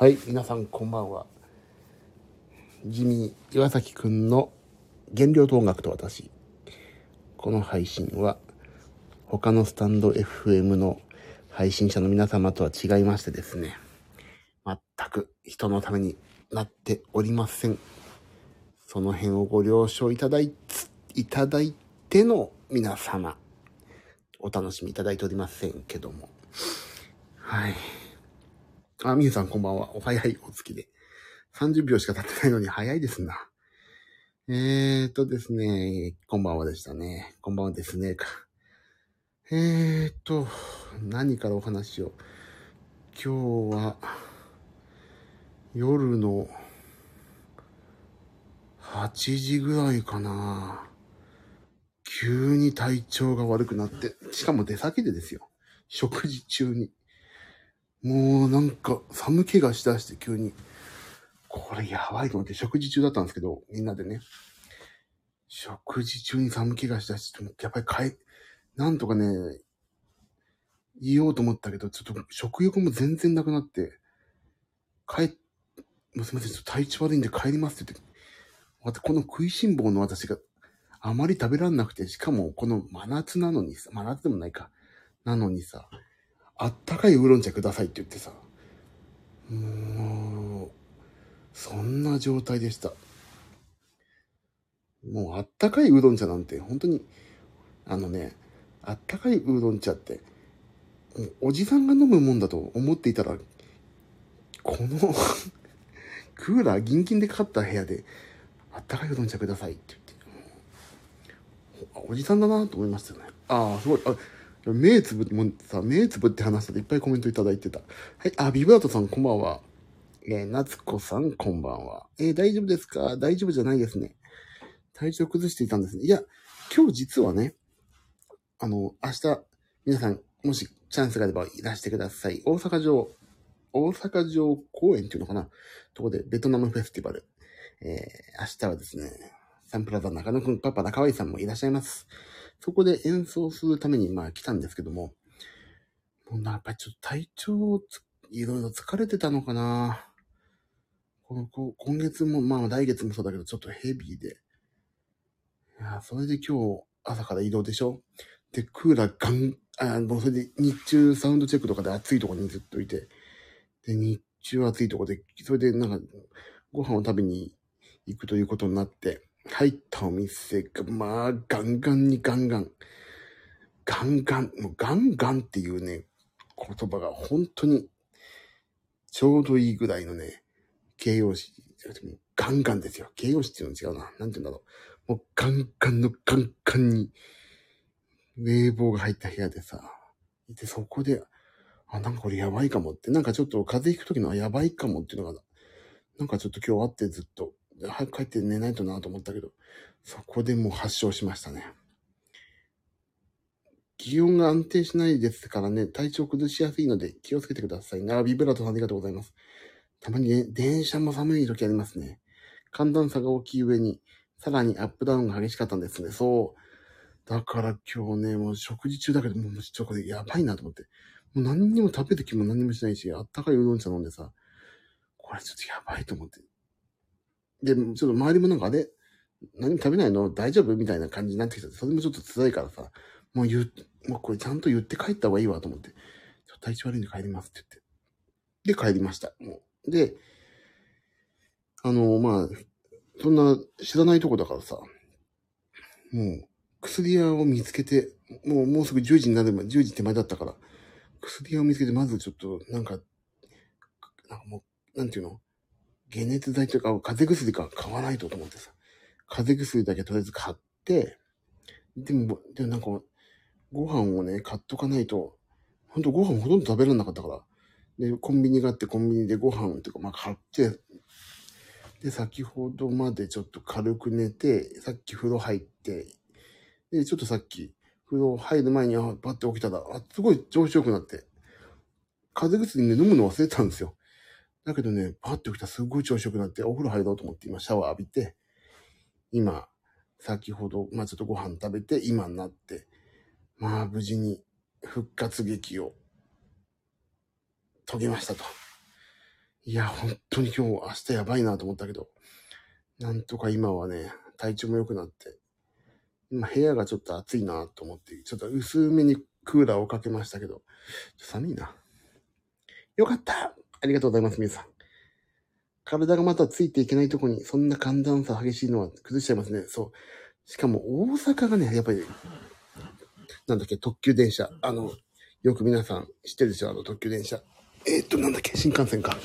はい、皆さんこんばんは。ジミー岩崎くんの原料と音楽と私。この配信は他のスタンド FM の配信者の皆様とは違いましてですね、全く人のためになっておりません。その辺をご了承いただい、いただいての皆様、お楽しみいただいておりませんけども。はい。あ、みゆさんこんばんは。お早いお月で。30秒しか経ってないのに早いですな。えーとですね、こんばんはでしたね。こんばんはですね、か。えーと、何からお話を。今日は、夜の8時ぐらいかな。急に体調が悪くなって、しかも出先でですよ。食事中に。もうなんか寒気がしだして急に。これやばいと思って食事中だったんですけど、みんなでね。食事中に寒気がしだして、やっぱりかい、なんとかね、言おうと思ったけど、ちょっと食欲も全然なくなって、帰っ、もうすみません、ちょっと体調悪いんで帰りますって言って、またこの食いしん坊の私があまり食べらんなくて、しかもこの真夏なのにさ、真夏でもないか、なのにさ、あったかいウーロン茶くださいって言ってさ、もう、そんな状態でした。もうあったかいウーロン茶なんて、本当に、あのね、あったかいウーロン茶って、もうおじさんが飲むもんだと思っていたら、この クーラーギンギンでかかった部屋で、あったかいうどん茶くださいって言って、おじさんだなと思いましたよね。ああ、すごい。あ目つぶって、もさ、目つぶって話したらいっぱいコメントいただいてた。はい、あ、ビブラートさんこんばんは。えー、夏子さんこんばんは。えー、大丈夫ですか？大丈夫じゃないですね。体調崩していたんですね。いや、今日実はね、あの、明日、皆さん、もしチャンスがあればいらしてください。大阪城、大阪城公園っていうのかな？とこで、ベトナムフェスティバル。えー、明日はですね、サンプラザ中野くん、パパ中井さんもいらっしゃいます。そこで演奏するために、まあ来たんですけども、もうなやっぱりちょっと体調つ、いろいろ疲れてたのかな。この、こ今月も、まあ来月もそうだけど、ちょっとヘビーで。いや、それで今日、朝から移動でしょ？で、クーラーガン、あ、もうそれで日中サウンドチェックとかで暑いところにずっといて、で、日中暑いところで、それでなんか、ご飯を食べに行くということになって、入ったお店が、まあ、ガンガンにガンガン、ガンガン、もうガンガンっていうね、言葉が本当に、ちょうどいいぐらいのね、形容詞、ガンガンですよ。形容詞っていうの違うな。なんて言うんだろう。もうガンガンのガンガンに、冷房が入った部屋でさ、で、そこで、あ、なんかこれやばいかもって、なんかちょっと風邪ひくときのやばいかもっていうのが、なんかちょっと今日あってずっと、早く帰って寝ないとなと思ったけど、そこでもう発症しましたね。気温が安定しないですからね、体調崩しやすいので気をつけてくださいね。あ、ビブラートさんありがとうございます。たまにね、電車も寒い時ありますね。寒暖差が大きい上に、さらにアップダウンが激しかったんですね。そう。だから今日ね、もう食事中だけど、もうちょっとこれやばいなと思って。もう何にも食べる気も何にもしないし、あったかいうどん茶飲んでさ、これちょっとやばいと思って。で、ちょっと周りもなんかあれ、何食べないの？大丈夫？みたいな感じになってきた。それもちょっと辛いからさ、もう言う、もうこれちゃんと言って帰った方がいいわと思って、ちょっと体調悪いんで帰りますって言って。で、帰りました。もう。で、あの、まあ、そんな知らないとこだからさ、もう、薬屋を見つけて、もう、もうすぐ10時になる前、10時手前だったから、薬屋を見つけて、まずちょっと、なんか、なんかもう、なんていうの？解熱剤とか、風邪薬か買わないとと思ってさ、風邪薬だけとりあえず買って、でも、でもなんか、ご飯をね、買っとかないと、ほんとご飯ほとんど食べられなかったから、で、コンビニがあって、コンビニでご飯とか、まあ買って、で、先ほどまでちょっと軽く寝て、さっき風呂入って、で、ちょっとさっき、風呂入る前に、あ、パッて起きたら、あ、すごい調子良くなって、風邪薬ね、飲むの忘れたんですよ。だけどね、パッて起きたらすごい調子良くなって、お風呂入ろうと思って、今シャワー浴びて、今、先ほど、まあちょっとご飯食べて、今になって、まあ無事に復活劇を遂げましたと。いや、本当に今日、明日やばいなと思ったけど、なんとか今はね、体調も良くなって、今部屋がちょっと暑いなと思って、ちょっと薄めにクーラーをかけましたけど、ちょっと寒いな。よかったありがとうございます、皆さん。体がまたついていけないとこに、そんな寒暖差激しいのは崩しちゃいますね。そう。しかも大阪がね、やっぱり、なんだっけ、特急電車。あの、よく皆さん知ってるでしょあの特急電車。えー、っと、なんだっけ、新幹線か。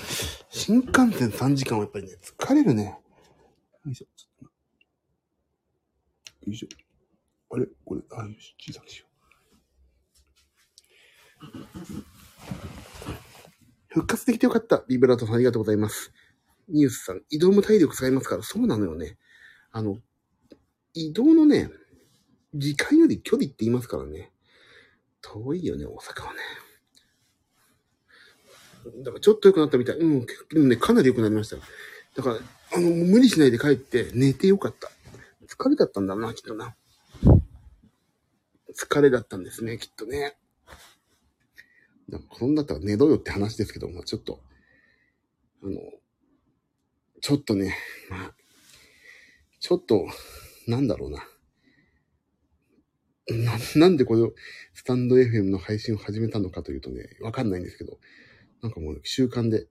新幹線3時間はやっぱりね、疲れるね。よいしょ。よいしょ。あれ？これ、あ、よし、小さくしよう。復活できてよかった。ビブラートさんありがとうございます。ニュースさん、移動も体力使いますから、そうなのよね。あの、移動のね、時間より距離って言いますからね。遠いよね、大阪はね。だからちょっと良くなったみたい。うん、でもね、かなり良くなりましたよ。だから、あの、無理しないで帰って寝てよかった。疲れだったんだな、きっとな。疲れだったんですね、きっとね。だからそんだったら寝ろよって話ですけど、まあちょっと、あの、ちょっとね、まあ、ちょっと、なんだろうな。な、なんでこれを、スタンド FM の配信を始めたのかというとね、わかんないんですけど、なんかもう習慣で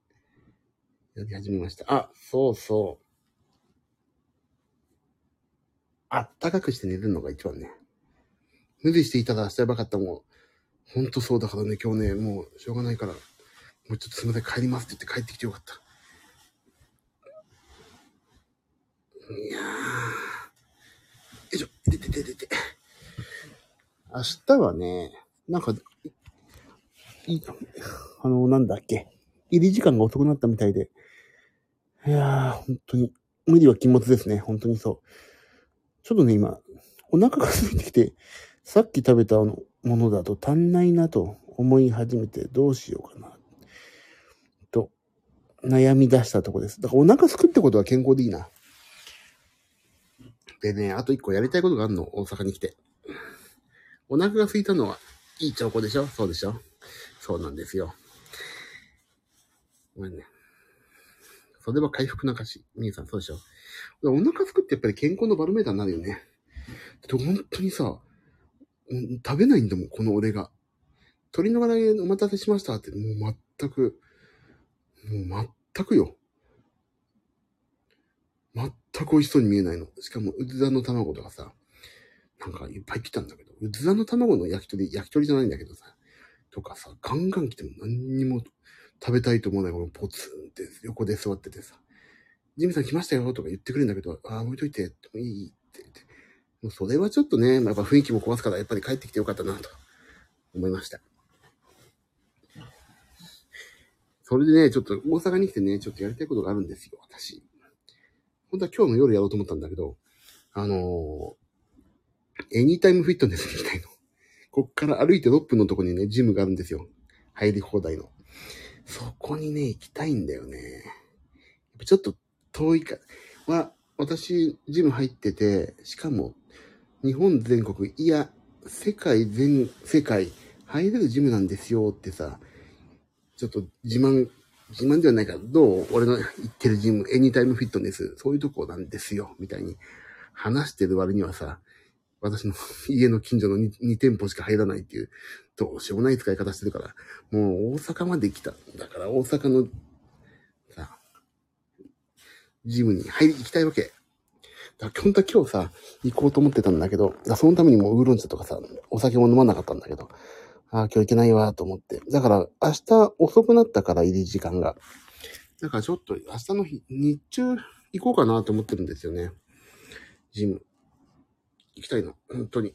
やり始めました。あ、そうそう。あったかくして寝るのが一番ね。無理していたら明日やばかったもう、ほんとそうだからね、今日ね、もうしょうがないから、もうちょっとすみません、帰りますって言って帰ってきてよかった。いやー。よいしょ、出て出て出て。明日はね、なんか、い、あの、なんだっけ。入り時間が遅くなったみたいで。いやー、本当に、無理は禁物ですね。本当にそう。ちょっとね、今、お腹が空いてきて、さっき食べたものだと足んないなと思い始めて、どうしようかな。と、悩み出したとこです。だからお腹すくってことは健康でいいな。でね、あと一個やりたいことがあるの、大阪に来て。お腹が空いたのは、いい兆候でしょ？そうでしょ？そうなんですよ。ごめんね。それは回復なかし。みーさん、そうでしょ？お腹すくってやっぱり健康のバロメーターになるよね。で本当にさ、うん食べないんだもん、この俺が。鶏の唐揚げお待たせしましたって、もう全く、もう全くよ。全く美味しそうに見えないの。しかも、うずらの卵とかさ、なんかいっぱい来たんだけど、うずらの卵の焼き鳥、焼き鳥じゃないんだけどさ、とかさ、ガンガン来ても何にも食べたいと思わないこのポツンって横で座っててさ、ジミさん来ましたよとか言ってくれるんだけど、ああ、置いといて、いいって言って。もうそれはちょっとね、やっぱ雰囲気も壊すから、やっぱり帰ってきてよかったなと思いました。それでね、ちょっと大阪に来てね、ちょっとやりたいことがあるんですよ、私。本当は今日の夜やろうと思ったんだけど、あのー、エニタイムフィットネスに行きたいの。こっから歩いて6分のとこにね、ジムがあるんですよ。入り放題の。そこにね、行きたいんだよね。やっぱちょっと遠いか。まあ、私、ジム入ってて、しかも、日本全国、いや、世界全、世界、入れるジムなんですよってさ、ちょっと自慢、自慢ではないから、どう俺の行ってるジム、エニタイムフィットネス、そういうとこなんですよ、みたいに話してる割にはさ、私の 家の近所の 2, 2店舗しか入らないっていう、どうしようもない使い方してるから、もう大阪まで来ただから、大阪の、さ、ジムに入り、行きたいわけ。本当は今日さ、行こうと思ってたんだけど、そのためにもうウーロン茶とかさ、お酒も飲まなかったんだけど、ああ、今日行けないわと思って。だから明日遅くなったから入り時間が。だからちょっと明日の日、日中行こうかなと思ってるんですよね。ジム。行きたいの。本当に。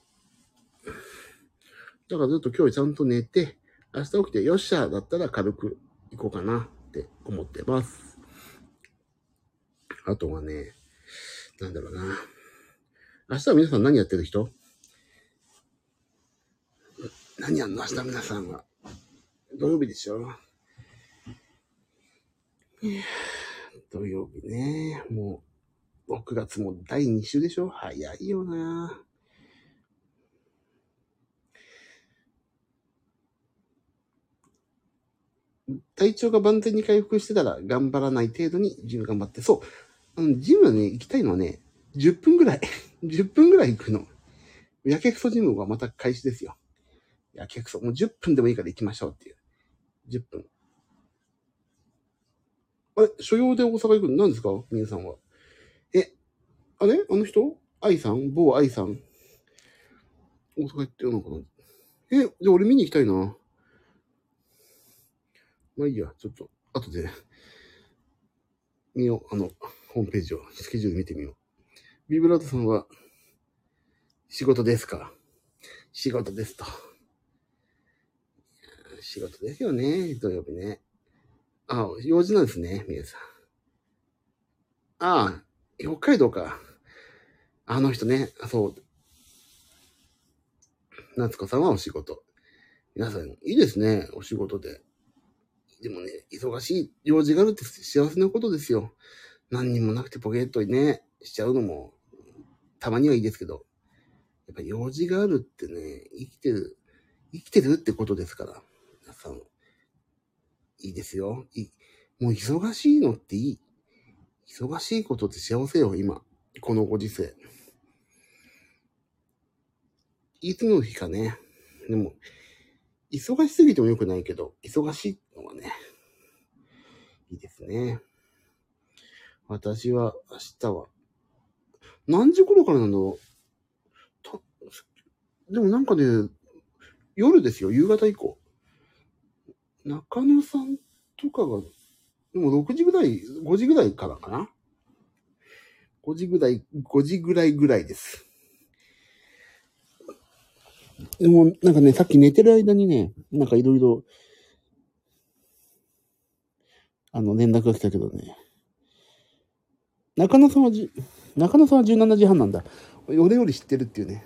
だからずっと今日ちゃんと寝て、明日起きてよっしゃだったら軽く行こうかなって思ってます。あとはね、なんだろうな。明日は皆さん何やってる人？何やんの？明日皆さんは。土曜日でしょ？土曜日ね。もう、6月も第2週でしょ？早いよな。体調が万全に回復してたら頑張らない程度にジム頑張って、そう。あの、ジムはね、行きたいのはね、10分ぐらい。10分ぐらい行くの。やけくそジムはまた開始ですよ。やけくそ。もう10分でもいいから行きましょうっていう。10分。あれ？所用で大阪行くの？何ですか？皆さんは。え、あれ？あの人？愛さん？某愛さん？大阪行ってるのかな？え、じゃあ俺見に行きたいな。まあいいや、ちょっと、後で、見よう。あの、ホームページを、スケジュール見てみよう。ビブラートさんは、仕事ですか？仕事ですと。仕事ですよね、土曜日ね。あ、用事なんですね、皆さん。ああ、北海道か。あの人ね、そう。夏子さんはお仕事。皆さん、いいですね、お仕事で。でもね、忙しい用事があるって幸せなことですよ。何にもなくてポケットにね、しちゃうのも、たまにはいいですけど、やっぱ用事があるってね、生きてる、生きてるってことですから、皆さん、いいですよ。いもう忙しいのっていい。忙しいことって幸せよ、今。このご時世。いつの日かね。でも、忙しすぎても良くないけど、忙しいのはね、いいですね。私は明日は、何時頃からなんだろう？でもなんかね、夜ですよ、夕方以降。中野さんとかが、でも6時ぐらい、5時ぐらいからかな？5時ぐらい、5時ぐらいぐらいです。でも、なんかね、さっき寝てる間にね、なんかいろいろ、あの、連絡が来たけどね。中野さんはじ、中野さんは17時半なんだ。俺より知ってるっていうね、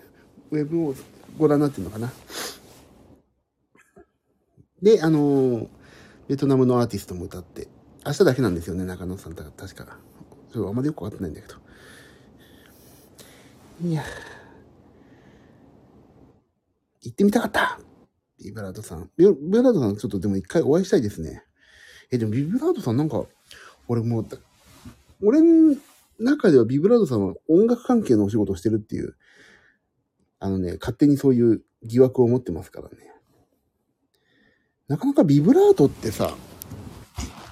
ウェブをご覧になってるのかな。で、あの、ベトナムのアーティストも歌って、明日だけなんですよね、中野さんだ確か。そう、あまりよくわかってないんだけど。いや行ってみたかったビブラートさん。ビブラートさん、ちょっとでも一回お会いしたいですね。え、でもビブラートさんなんか、俺もう、俺の中ではビブラートさんは音楽関係のお仕事をしてるっていう、あのね、勝手にそういう疑惑を持ってますからね。なかなかビブラートってさ、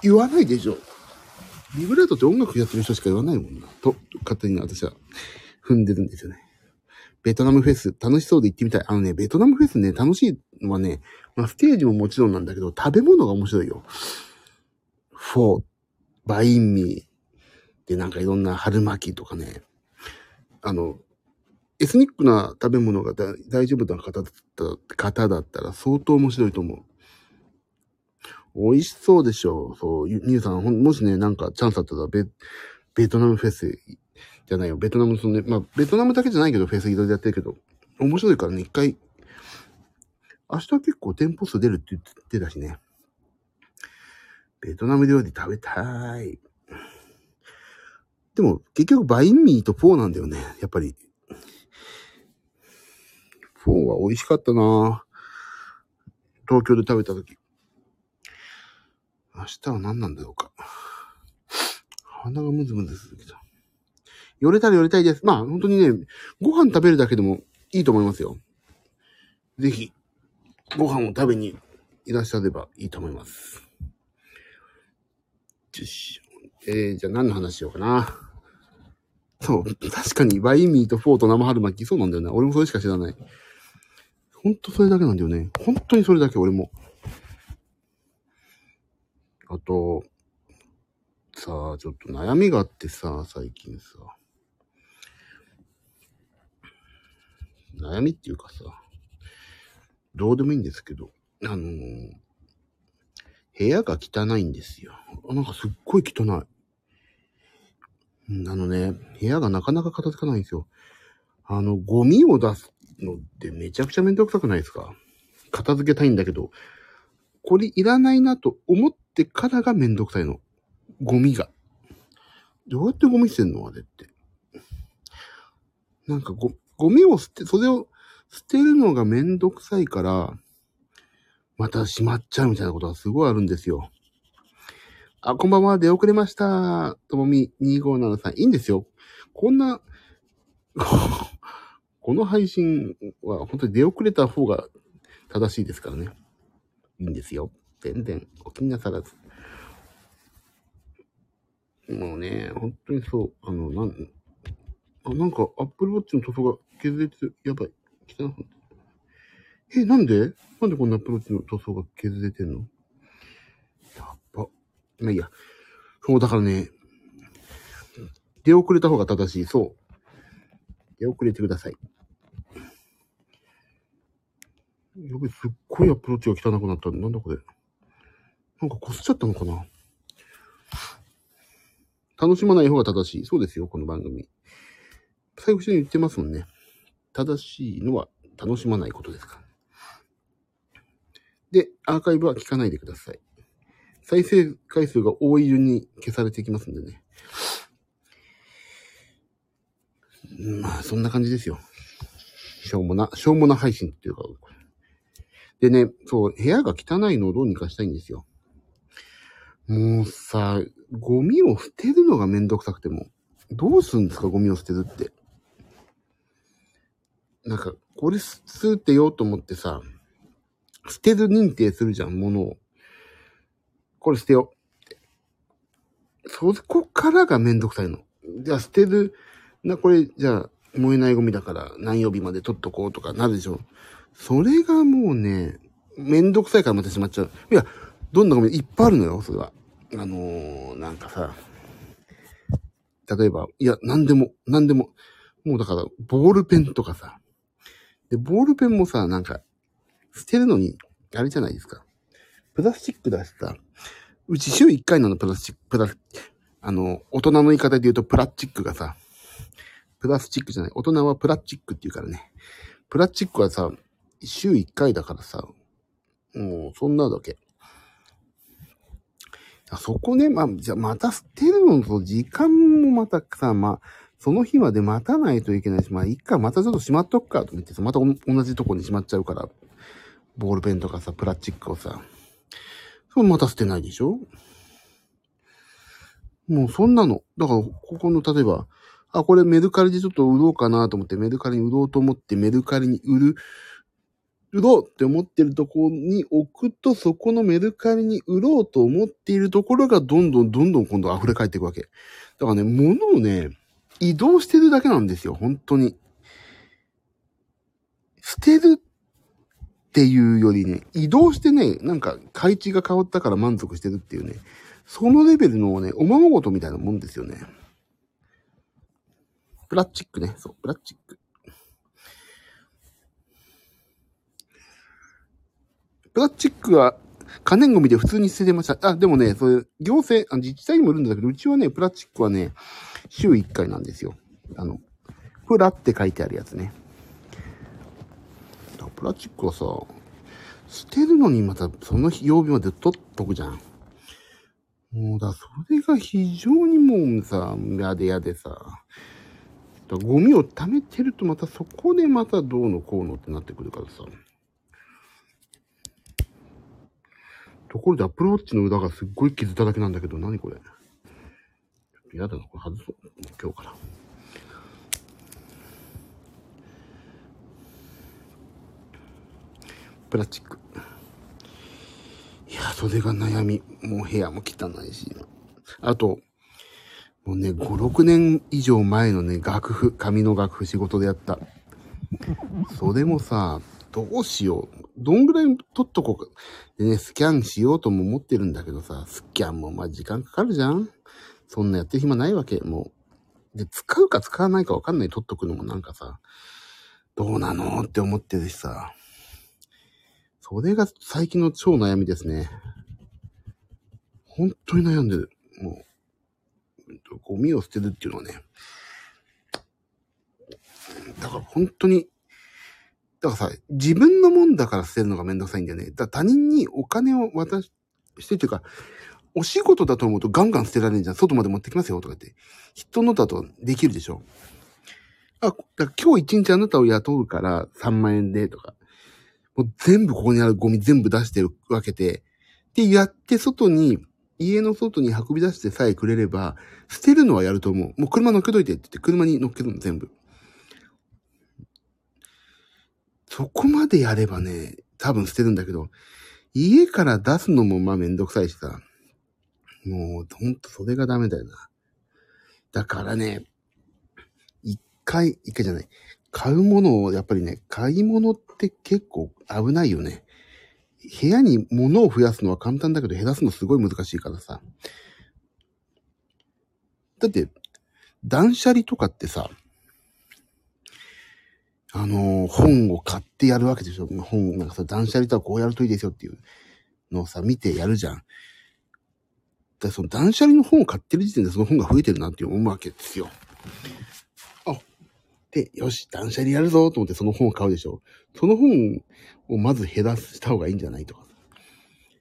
言わないでしょ。ビブラートって音楽やってる人しか言わないもんな。と、勝手に私は踏んでるんですよね。ベトナムフェス、楽しそうで行ってみたい。あのね、ベトナムフェスね、楽しいのはね、まあ、ステージももちろんなんだけど、食べ物が面白いよ。フォー、バインミー、で、なんかいろんな春巻きとかね、あの、エスニックな食べ物が大丈夫な方だった方だったら相当面白いと思う。美味しそうでしょう。そう、みゆさん、もしね、なんかチャンスあったらベ、ベトナムフェスじゃないよ。ベトナムそのね、まあ、ベトナムだけじゃないけど、フェスいろいろやってるけど、面白いからね、一回、明日結構店舗数出るって言ってたしね。ベトナム料理食べたい。でも、結局、バインミーとフォーなんだよね。やっぱり。フォーは美味しかったな東京で食べた時。明日は何なんだろうか。鼻がムズムズするけど。寄れたら寄りたいです。まあ、本当にね、ご飯食べるだけでもいいと思いますよ。ぜひ、ご飯を食べにいらっしゃればいいと思います。よし。えー、じゃあ何の話しようかな。そう、確かに、バインミーとフォーと生春巻き、そうなんだよね。俺もそれしか知らない。ほんとそれだけなんだよね。本当にそれだけ、俺も。あと、さあ、ちょっと悩みがあってさ、最近さ。悩みっていうかさ、どうでもいいんですけど、あのー、部屋が汚いんですよ。なんかすっごい汚い。あのね、部屋がなかなか片付かないんですよ。あの、ゴミを出すのってめちゃくちゃめんどくさくないですか？片付けたいんだけど、これいらないなと思ってからがめんどくさいの。ゴミが。どうやってゴミ捨てんの？あれって。なんかゴ、ゴミを捨て、それを捨てるのがめんどくさいから、また閉まっちゃうみたいなことがすごいあるんですよ。あ、こんばんは。出遅れました。ともみ2573。いいんですよ。こんな、この配信は本当に出遅れた方が正しいですからね。いいんですよ。全然お気になさらず。もうね、本当にそう、あの、なん、あ、なんか、アップルウォッチの塗装が削れてる、やばい。汚くなってえ、なんで？なんでこんなアップルウォッチの塗装が削れてんの？まあいいや。そう、だからね、出遅れた方が正しい。そう。出遅れてください。やべ、すっごいアプローチが汚くなった。なんだこれ。なんかこすっちゃったのかな楽しまない方が正しい。そうですよ、この番組。最後に言ってますもんね。正しいのは楽しまないことですから。で、アーカイブは聞かないでください。再生回数が多い順に消されていきますんでね。まあ、そんな感じですよ。しょうもな、しょうもな配信っていうか。でね、そう、部屋が汚いのをどうにかしたいんですよ。もうさ、ゴミを捨てるのがめんどくさくても、どうすんですか、ゴミを捨てるって。なんか、これ捨てようと思ってさ、捨てる認定するじゃん、ものを。これ捨てよう。そこからがめんどくさいの。じゃあ捨てる、な、これ、じゃあ燃えないゴミだから何曜日まで取っとこうとかなるでしょ。それがもうね、めんどくさいからまたしまっちゃう。いや、どんなゴミいっぱいあるのよ、それは。あのー、なんかさ、例えば、いや、なんでも、なんでも、もうだから、ボールペンとかさ。で、ボールペンもさ、なんか、捨てるのに、あれじゃないですか。プラスチックだしさ、うち週1回なの、プラスチック、プラス、あの、大人の言い方で言うとプラスチックがさ、プラスチックじゃない、大人はプラスチックって言うからね。プラスチックはさ、週1回だからさ、もう、そんなだけ。そこね、まあ、じゃまた捨てるのと時間もまたさ、まあ、その日まで待たないといけないし、まあ、一回またちょっとしまっとくかと思ってさ、また同じとこにしまっちゃうから、ボールペンとかさ、プラスチックをさ、また捨てないでしょ？もうそんなの。だから、ここの、例えば、あ、これメルカリでちょっと売ろうかなと思って、メルカリに売ろうと思って、メルカリに売る、売ろうって思ってるところに置くと、そこのメルカリに売ろうと思っているところがどんどんどんどん今度溢れ返っていくわけ。だからね、物をね、移動してるだけなんですよ、本当に。捨てるっていうよりね、移動してね、なんか配置が変わったから満足してるっていうね、そのレベルのね、おままごとみたいなもんですよね。プラスチックね、そう、プラスチック。プラスチックは可燃ゴミで普通に捨ててました。あ、でもね、それ、行政、あ自治体にもいるんだけど、うちはね、プラスチックはね、週1回なんですよ。あの、プラって書いてあるやつね。プラスチックはさ、捨てるのにまたその日曜日まで取っとくじゃん。もうだ、それが非常にもうさ、嫌で嫌でさ、ゴミを溜めてるとまたそこでまたどうのこうのってなってくるからさ。ところでアップルウォッチの裏がすっごい傷だらけなんだけど、何これ。ちょっと嫌だな、これ外そう。今日から。プラスチック。いや、それが悩み。もう部屋も汚いし。あと、もうね、5、6年以上前のね、楽譜、紙の楽譜仕事でやった。それもさ、どうしよう。どんぐらい取っとこうか。でね、スキャンしようとも思ってるんだけどさ、スキャンもまあ時間かかるじゃんそんなやってる暇ないわけ、もう。で、使うか使わないかわかんない取っとくのもなんかさ、どうなのって思ってるしさ。それが最近の超悩みですね。本当に悩んでる。もう、ゴミを捨てるっていうのはね。だから本当に、だからさ、自分のもんだから捨てるのがめんどくさいんだよね。だ他人にお金を渡してっていうか、お仕事だと思うとガンガン捨てられるじゃん。外まで持ってきますよとか言って。人のだとできるでしょ。あ、だ今日一日あなたを雇うから3万円でとか。もう全部ここにあるゴミ全部出してるわけで、で、やって外に、家の外に運び出してさえくれれば、捨てるのはやると思う。もう車乗っけといてって言って車に乗っけるの全部。そこまでやればね、多分捨てるんだけど、家から出すのもまあめんどくさいしさ。もう、ほんとそれがダメだよな。だからね、一回、一回じゃない。買うものを、やっぱりね、買い物って結構危ないよね。部屋に物を増やすのは簡単だけど減らすのすごい難しいからさ。だって、断捨離とかってさ、あのー、本を買ってやるわけでしょ本、なんかさ、断捨離とはこうやるといいですよっていうのをさ、見てやるじゃん。だその断捨離の本を買ってる時点でその本が増えてるなって思うわけですよ。で、よし、断捨離やるぞと思ってその本を買うでしょ。その本をまず減らした方がいいんじゃないとか。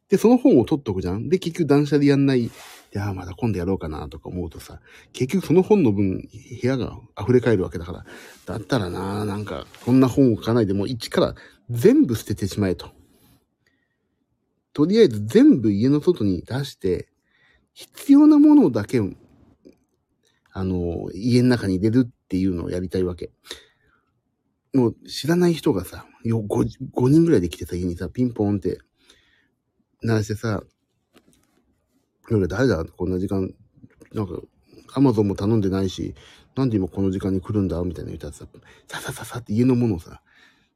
で、その本を取っとくじゃん。で、結局断捨離やんない。いや、まだ今度やろうかなとか思うとさ、結局その本の分、部屋が溢れ返るわけだから、だったらな、なんか、こんな本を書かないでもう一から全部捨ててしまえと。とりあえず全部家の外に出して、必要なものだけ、あの、家の中に入れるっていうのをやりたいわけ。もう知らない人がさ、よ 5, 5人ぐらいで来てさ、家にさ、ピンポンって鳴らしてさ、俺誰だこんな時間、なんか、アマゾンも頼んでないし、なんで今この時間に来るんだ？みたいな言ったらさ、ささささって家のものをさ、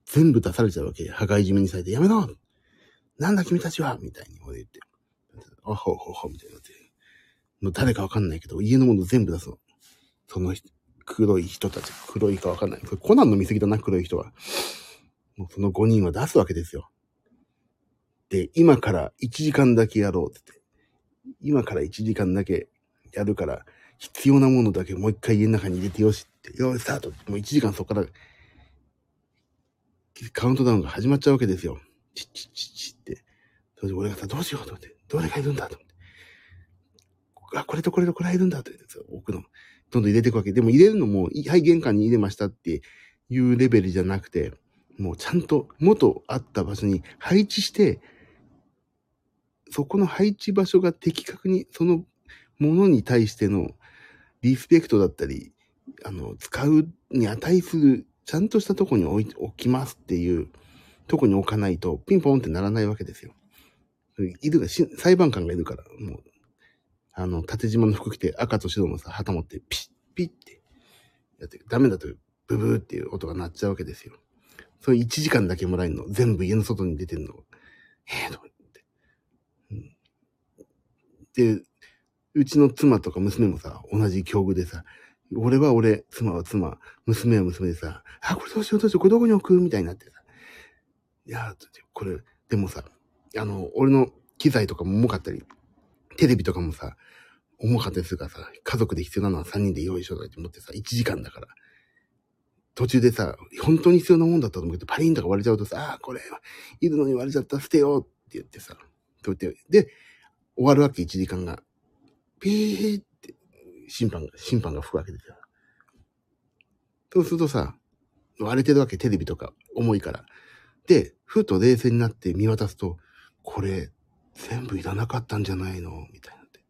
全部出されちゃうわけ。破壊締めにされて、やめろなんだ君たちは？みたいに俺言って。あほうほうほうみたいになって。もう誰かわかんないけど、家のもの全部出すの。その人黒い人たち、黒いかわかんない。コナンの見過ぎだな、黒い人は。もうその5人は出すわけですよ。で、今から1時間だけやろうってって。今から1時間だけやるから、必要なものだけもう一回家の中に入れてよしって、よし、スタートもう1時間そこから、カウントダウンが始まっちゃうわけですよ。チッチッチッチッって。それで俺がさ、どうしようと思って、どれがいるんだと思って。あ、これとこれとこれがいるんだと言ってさ、置くの。どんどん入れていくわけ。でも入れるのも、はい、玄関に入れましたっていうレベルじゃなくて、もうちゃんと元あった場所に配置して、そこの配置場所が的確にそのものに対してのリスペクトだったり、あの、使うに値する、ちゃんとしたとこに置い置きますっていうとこに置かないと、ピンポンってならないわけですよ。いるが、裁判官がいるから、もう、あの、縦縞の服着て赤と白のさ、旗持ってピッ、ピッってやって、ダメだとブブーっていう音が鳴っちゃうわけですよ。それ1時間だけもらえるの。全部家の外に出てるの。えー、と思ってで、うちの妻とか娘もさ、同じ境遇でさ、俺は俺、妻は妻、娘は娘でさ、あ、これどうしようどうしよう、これどこに置く？みたいになってさ。いや、これ、でもさ、あの、俺の機材とかも重かったり、テレビとかもさ、重かったりするからさ、家族で必要なのは3人で用意しようと思ってさ、1時間だから。途中でさ、本当に必要なもんだったと思うけど、パリンとか割れちゃうとさ、あ、これ、いるのに割れちゃった、捨てようって言ってさ、と言って、で、終わるわけ、1時間が。ピーって審判が、審判が吹くわけですよ。そうするとさ、割れてるわけ、テレビとか、重いから。で、ふと冷静になって見渡すと、これ、全部いらなかったんじゃないの？みたいなって。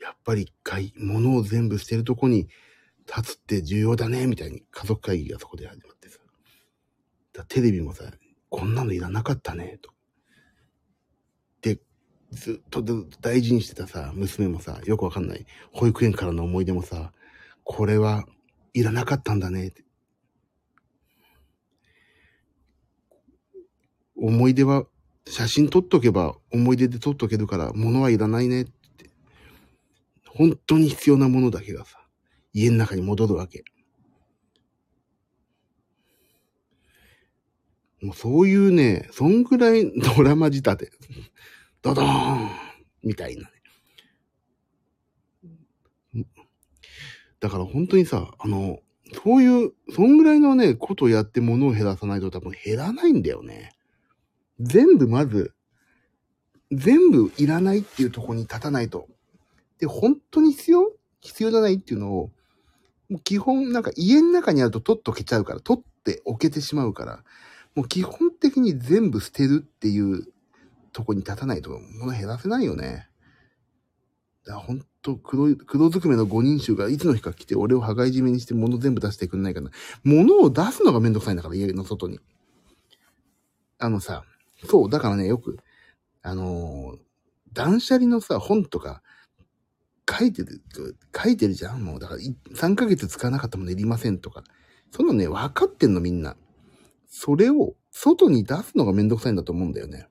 やっぱり一回、物を全部捨てるとこに立つって重要だね、みたいに家族会議がそこで始まってさ。だテレビもさ、こんなのいらなかったね、と。でずっと大事にしてたさ、娘もさ、よくわかんない。保育園からの思い出もさ、これはいらなかったんだね？って。思い出は、写真撮っとけば思い出で撮っとけるから、物はいらないねって。本当に必要なものだけがさ、家の中に戻るわけ。もうそういうね、そんぐらいドラマ仕立て。ドドーンみたいなね。だから本当にさ、あの、そういう、そんぐらいのね、ことをやって物を減らさないと多分減らないんだよね。全部まず、全部いらないっていうとこに立たないと。で、本当に必要？必要じゃないっていうのを、もう基本なんか家の中にあると取っとけちゃうから、取っておけてしまうから、もう基本的に全部捨てるっていうとこに立たないと物減らせないよね。だからほんと黒、黒ずくめの五人衆がいつの日か来て俺を羽交い締めにして物全部出してくんないかな。物を出すのがめんどくさいんだから、家の外に。あのさ、そう、だからね、よく、あのー断捨離のさ、本とか、書いてる、書いてるじゃん？もう、だから、3ヶ月使わなかったものいりませんとか。そのね、分かってんのみんな。それを、外に出すのがめんどくさいんだと思うんだよね。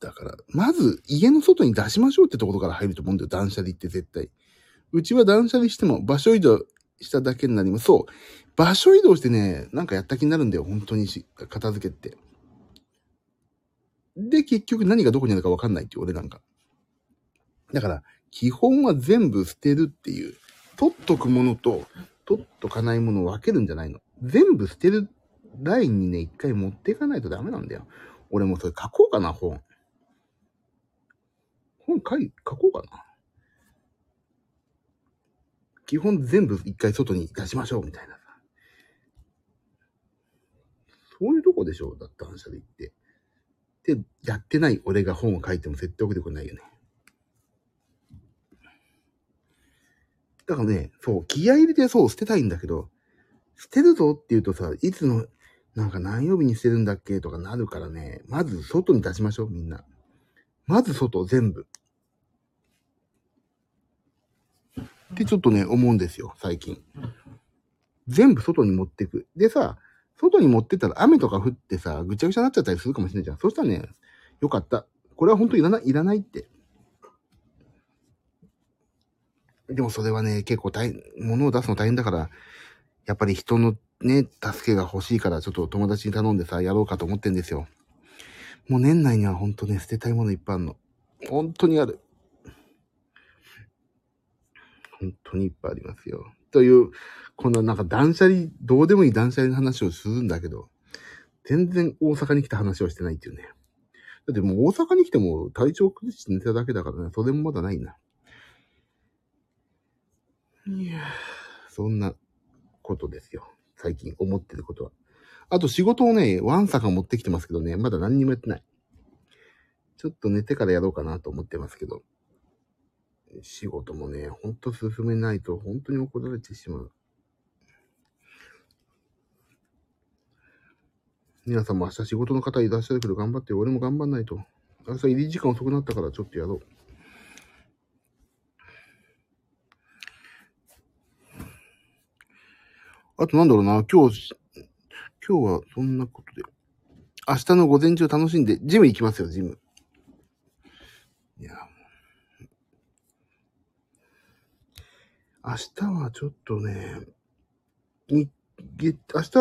だから、まず、家の外に出しましょうってところから入ると思うんだよ、断捨離って絶対。うちは断捨離しても、場所移動しただけになります。そう。場所移動してね、なんかやった気になるんだよ、本当にし、片付けって。で、結局何がどこにあるかわかんないっていう、俺なんか。だから、基本は全部捨てるっていう、取っとくものと、取っとかないものを分けるんじゃないの。全部捨てるラインにね、一回持っていかないとダメなんだよ。俺もそれ書こうかな、本。本書い、書こうかな。基本全部一回外に出しましょう、みたいなさ。そういうとこでしょ？だって話で言って。で、やってない俺が本を書いても説得力ないよね。だからね、そう、気合入れてそう捨てたいんだけど、捨てるぞって言うとさ、いつの、なんか何曜日に捨てるんだっけとかなるからね、まず外に出しましょう、みんな。まず外、全部。ってちょっとね、思うんですよ、最近。全部外に持ってく。でさ、外に持ってったら雨とか降ってさ、ぐちゃぐちゃになっちゃったりするかもしれないじゃん。そしたらね、よかった。これは本当いらない、いらないって。でもそれはね、結構大変、物を出すの大変だから、やっぱり人のね、助けが欲しいから、ちょっと友達に頼んでさ、やろうかと思ってんですよ。もう年内には本当ね、捨てたいものいっぱいあるの。本当にある。本当にいっぱいありますよ。という、このなんか断捨離、どうでもいい断捨離の話をするんだけど、全然大阪に来た話をしてないっていうね。だってもう大阪に来ても体調崩して寝ただけだからね、それもまだないな。いやそんなことですよ。最近思ってることは。あと仕事をね、ワンサカ持ってきてますけどね、まだ何にもやってない。ちょっと寝てからやろうかなと思ってますけど。仕事もね、ほんと進めないと本当に怒られてしまう。皆さんも明日仕事の方いらっしゃるけど頑張って、俺も頑張んないと。明日入り時間遅くなったからちょっとやろう。あとなんだろうな、今日、今日はそんなことで。明日の午前中楽しんで、ジム行きますよ、ジム。いや、明日はちょっとね、に、明日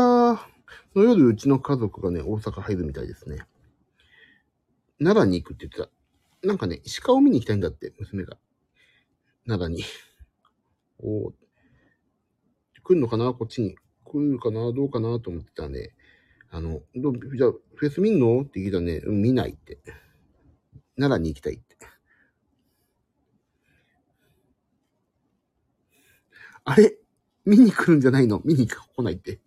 の夜うちの家族がね、大阪入るみたいですね。奈良に行くって言ってた。なんかね、鹿を見に行きたいんだって、娘が。奈良に。お来るのかな？こっちに。来るかな？どうかな？と思ってたね。あの、どじゃあ、フェス見んの？って聞いたらね、見ないって。奈良に行きたいって。あれ？見に来るんじゃないの？見に来ないって。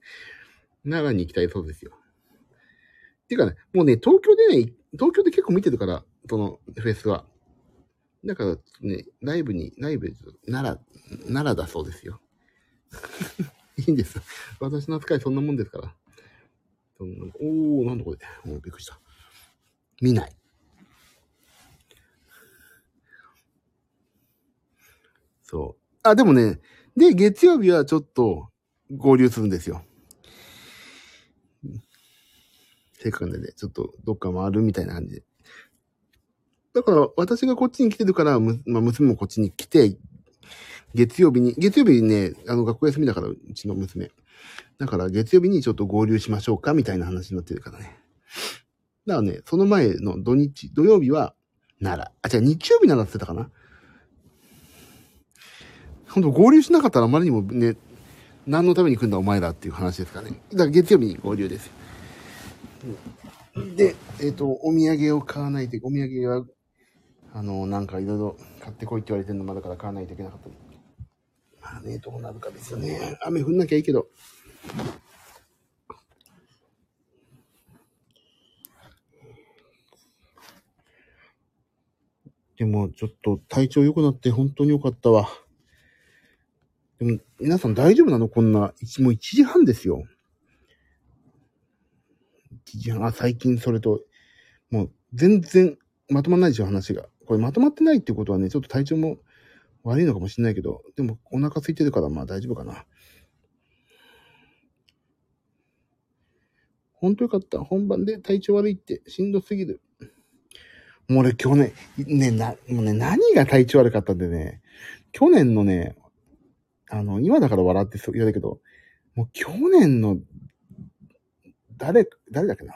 奈良に行きたいそうですよ。ていうかね、もうね、東京でね、東京で結構見てるから、そのフェスは。だからね、ライブに、ライブ、奈良、奈良だそうですよ。いいんです。私の扱いそんなもんですから。おー、なんだこれ。もうびっくりした。見ない。そう。あ、でもね、で、月曜日はちょっと合流するんですよ。せっかくでね、ちょっとどっか回るみたいな感じで。だから、私がこっちに来てるから、むまあ、娘もこっちに来て、月曜日に、月曜日にね、あの、学校休みだから、うちの娘。だから、月曜日にちょっと合流しましょうか、みたいな話になってるからね。だからね、その前の土日、土曜日は、奈良。あ、じゃあ日曜日ならってたかな？本当合流しなかったらあまりにもね、何のために来んだお前らっていう話ですかね。だから月曜日に合流です。で、えっ、ー、と、お土産を買わないと、お土産は、あの、なんかいろいろ買ってこいって言われてるのまだから買わないといけなかった。まあね、どうなるかですよね。雨降んなきゃいいけど。でも、ちょっと体調良くなって本当に良かったわ。でも、皆さん大丈夫なの？こんな、もう1時半ですよ。1時半、あ、最近それと、もう全然まとまんないでしょ、話が。これまとまってないってことはね、ちょっと体調も悪いのかもしれないけど、でもお腹空いてるからまあ大丈夫かな。本当よかった。本番で体調悪いってしんどすぎる。もう俺去年、ね、な、もうね、何が体調悪かったんでね、去年のね、あの、今だから笑ってそう言われるけど、もう去年の、誰、誰だっけな？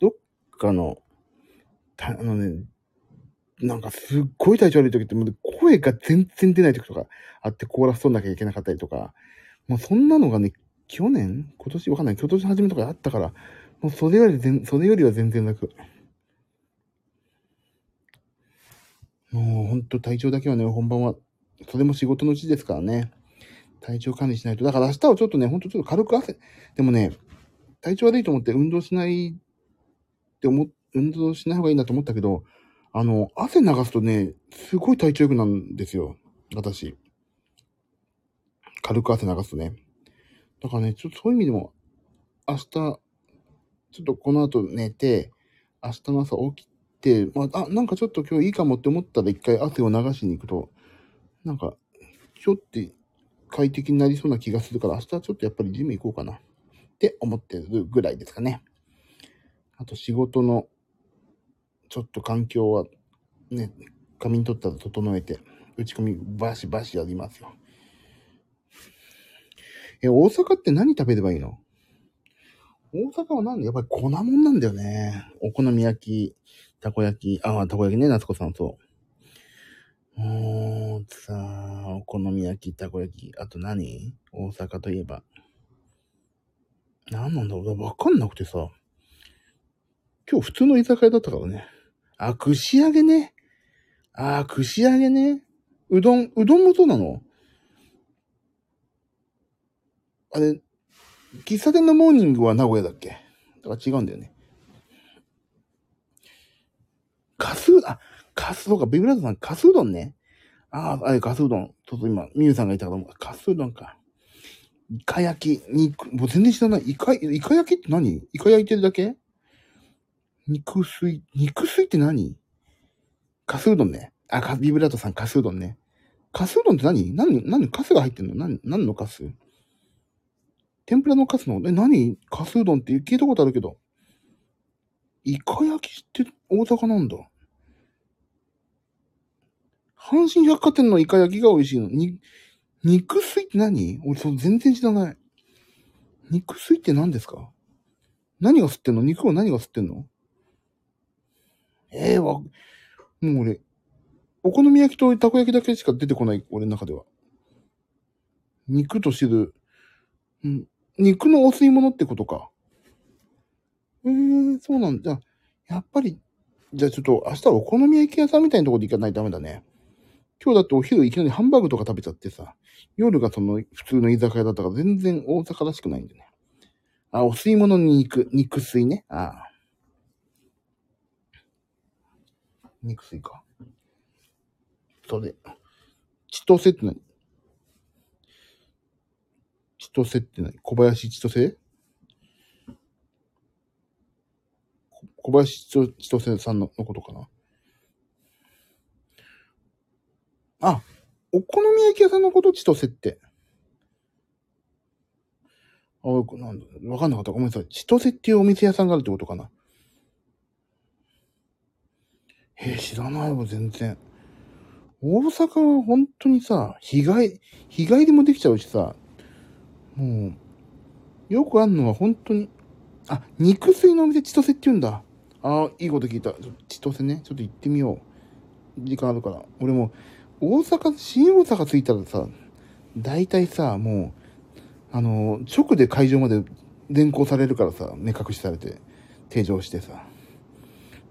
どっかの、あのね、なんかすっごい体調悪い時って、もう声が全然出ない時とかあってコーラス取んなきゃいけなかったりとか、もうそんなのがね、去年？今年？わかんない。今年初めとかあったから、もうそれより全、それよりは全然楽。もうほんと体調だけはね、本番は、それも仕事のうちですからね。体調管理しないと。だから明日はちょっとね、ほんとちょっと軽く汗。でもね、体調悪いと思って運動しないって思、運動しない方がいいなと思ったけど、あの、汗流すとね、すごい体調良くなるんですよ。私。軽く汗流すとね。だからね、ちょっとそういう意味でも、明日、ちょっとこの後寝て、明日の朝起きて、まあ、あ、なんかちょっと今日いいかもって思ったら一回汗を流しに行くと、なんか、ちょっと快適になりそうな気がするから、明日はちょっとやっぱりジム行こうかなって思ってるぐらいですかね。あと仕事の、ちょっと環境は、ね、仮眠取ったら整えて、打ち込みバシバシやりますよ。え、大阪って何食べればいいの？大阪は何やっぱり粉もんなんだよね。お好み焼き、たこ焼き、ああ、たこ焼きね、夏子さん、そう。もう、さあ、お好み焼き、たこ焼き、あと何？大阪といえば。何なんだろう？わかんなくてさ。今日普通の居酒屋だったからね。あ、串揚げね。あ、串揚げね。うどん、うどんもそうなの？あれ、喫茶店のモーニングは名古屋だっけ？だから違うんだよね。カス、あ、カス、そうか、ビブラートさん、カスうどんね。ああ、あれ、カスうどん。ちょっと今、ミュウさんが言ったから、カスうどんか。イカ焼き、肉、もう全然知らない。イカ、イカ焼きって何？イカ焼いてるだけ？肉水、肉水って何？カスうどんね。あ、カビブラートさん、カスうどんね。カスうどんって何？何、何、カスが入ってんの？何、何のカス？天ぷらのカスの、え、何？カスうどんって聞いたことあるけど。イカ焼きって大阪なんだ。阪神百貨店のイカ焼きが美味しいの。に、肉水って何？俺、そう、全然知らない。肉水って何ですか？何が吸ってんの？肉を何が吸ってんの？ええー、わ、もう俺、お好み焼きとたこ焼きだけしか出てこない、俺の中では。肉と汁、うん、肉のお吸い物ってことか。ええー、そうなんだ。やっぱり、じゃあちょっと明日はお好み焼き屋さんみたいなところで行かないとダメだね。今日だってお昼いきなりハンバーグとか食べちゃってさ、夜がその普通の居酒屋だったから全然大阪らしくないんでね。あ、お吸い物に肉、肉水ね。ああ。肉水か。それ。千歳って何？千歳って何？小林千歳？小林千歳さんのことかな？あ、お好み焼き屋さんのこと千歳って。あ、なんだ、わかんなかった。ごめんなさい。千歳っていうお店屋さんがあるってことかな。え、知らないわ、全然。大阪は本当にさ、日帰、日帰りもできちゃうしさ、もう、よくあんのは本当に、あ、肉水のお店千歳って言うんだ。ああ、いいこと聞いた。千歳ね。ちょっと行ってみよう。時間あるから。俺も、大阪、新大阪着いたらさ、大体さ、もう、あの、直で会場まで連行されるからさ、目隠しされて、定常してさ。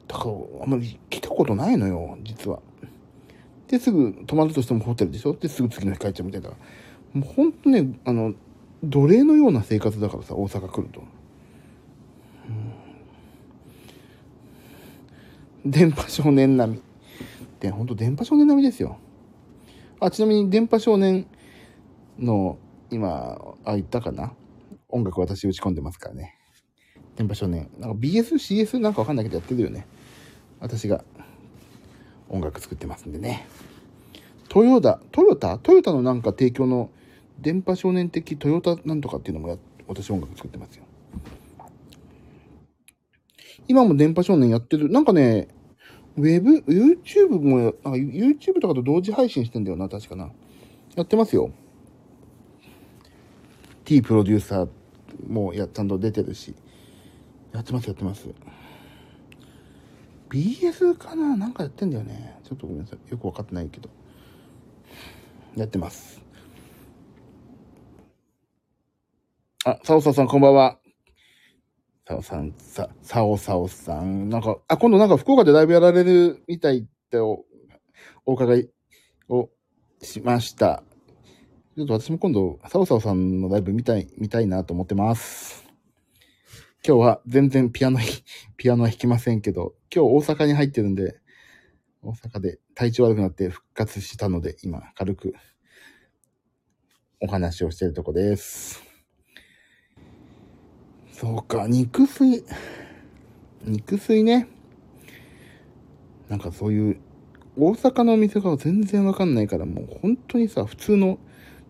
だから、あんまり来たことないのよ、実は。で、すぐ泊まるとしてもホテルでしょ？で、すぐ次の日帰っちゃうみたいな。もうほんとね、あの、奴隷のような生活だからさ、大阪来ると。電波少年並み。で、ほんと電波少年並みですよ。あ、ちなみに電波少年の、今、あ、言ったかな？音楽私打ち込んでますからね。電波少年。なんか BS、CS なんかわかんないけどやってるよね。私が音楽作ってますんでね。トヨタ、トヨタ？トヨタのなんか提供の電波少年的トヨタなんとかっていうのもや、私音楽作ってますよ。今も電波少年やってる。なんかね、ウェブ、YouTube も、なんか YouTube とかと同時配信してんだよな、確かな。やってますよ。T プロデューサーもや、ちゃんと出てるし。やってます、やってます。BS かな？なんかやってんだよね。ちょっとごめんなさい。よくわかってないけど。やってます。あ、サオサさんこんばんは。サオさん、さ、サオサオさん。なんか、あ、今度なんか福岡でライブやられるみたいってお、お伺いをしました。ちょっと私も今度、サオサオさんのライブ見たい、見たいなと思ってます。今日は全然ピアノ、ピアノは弾きませんけど、今日大阪に入ってるんで、大阪で体調悪くなって復活したので、今、軽くお話をしてるとこです。そうか、肉水。肉水ね。なんかそういう、大阪のお店が全然わかんないから、もう本当にさ、普通の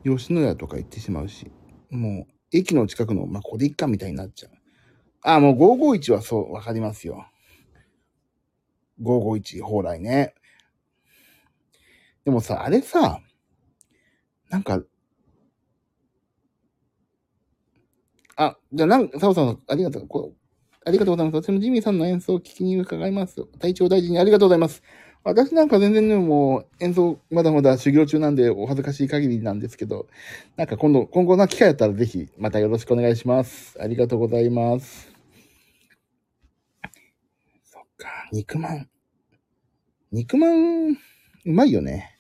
吉野家とか行ってしまうし、もう、駅の近くの、まあ、ここでいっかみたいになっちゃう。あ、もう551はそう、わかりますよ。551、蓬莱ね。でもさ、あれさ、なんか、あ、じゃあ、なん、サオさん、ありがとう。こありがとうございます。私もジミーさんの演奏を聞きに伺います。体調大事にありがとうございます。私なんか全然ね、もう演奏まだまだ修行中なんでお恥ずかしい限りなんですけど、なんか今度、今後な機会あったらぜひまたよろしくお願いします。ありがとうございます。そっか、肉まん。肉まん、うまいよね。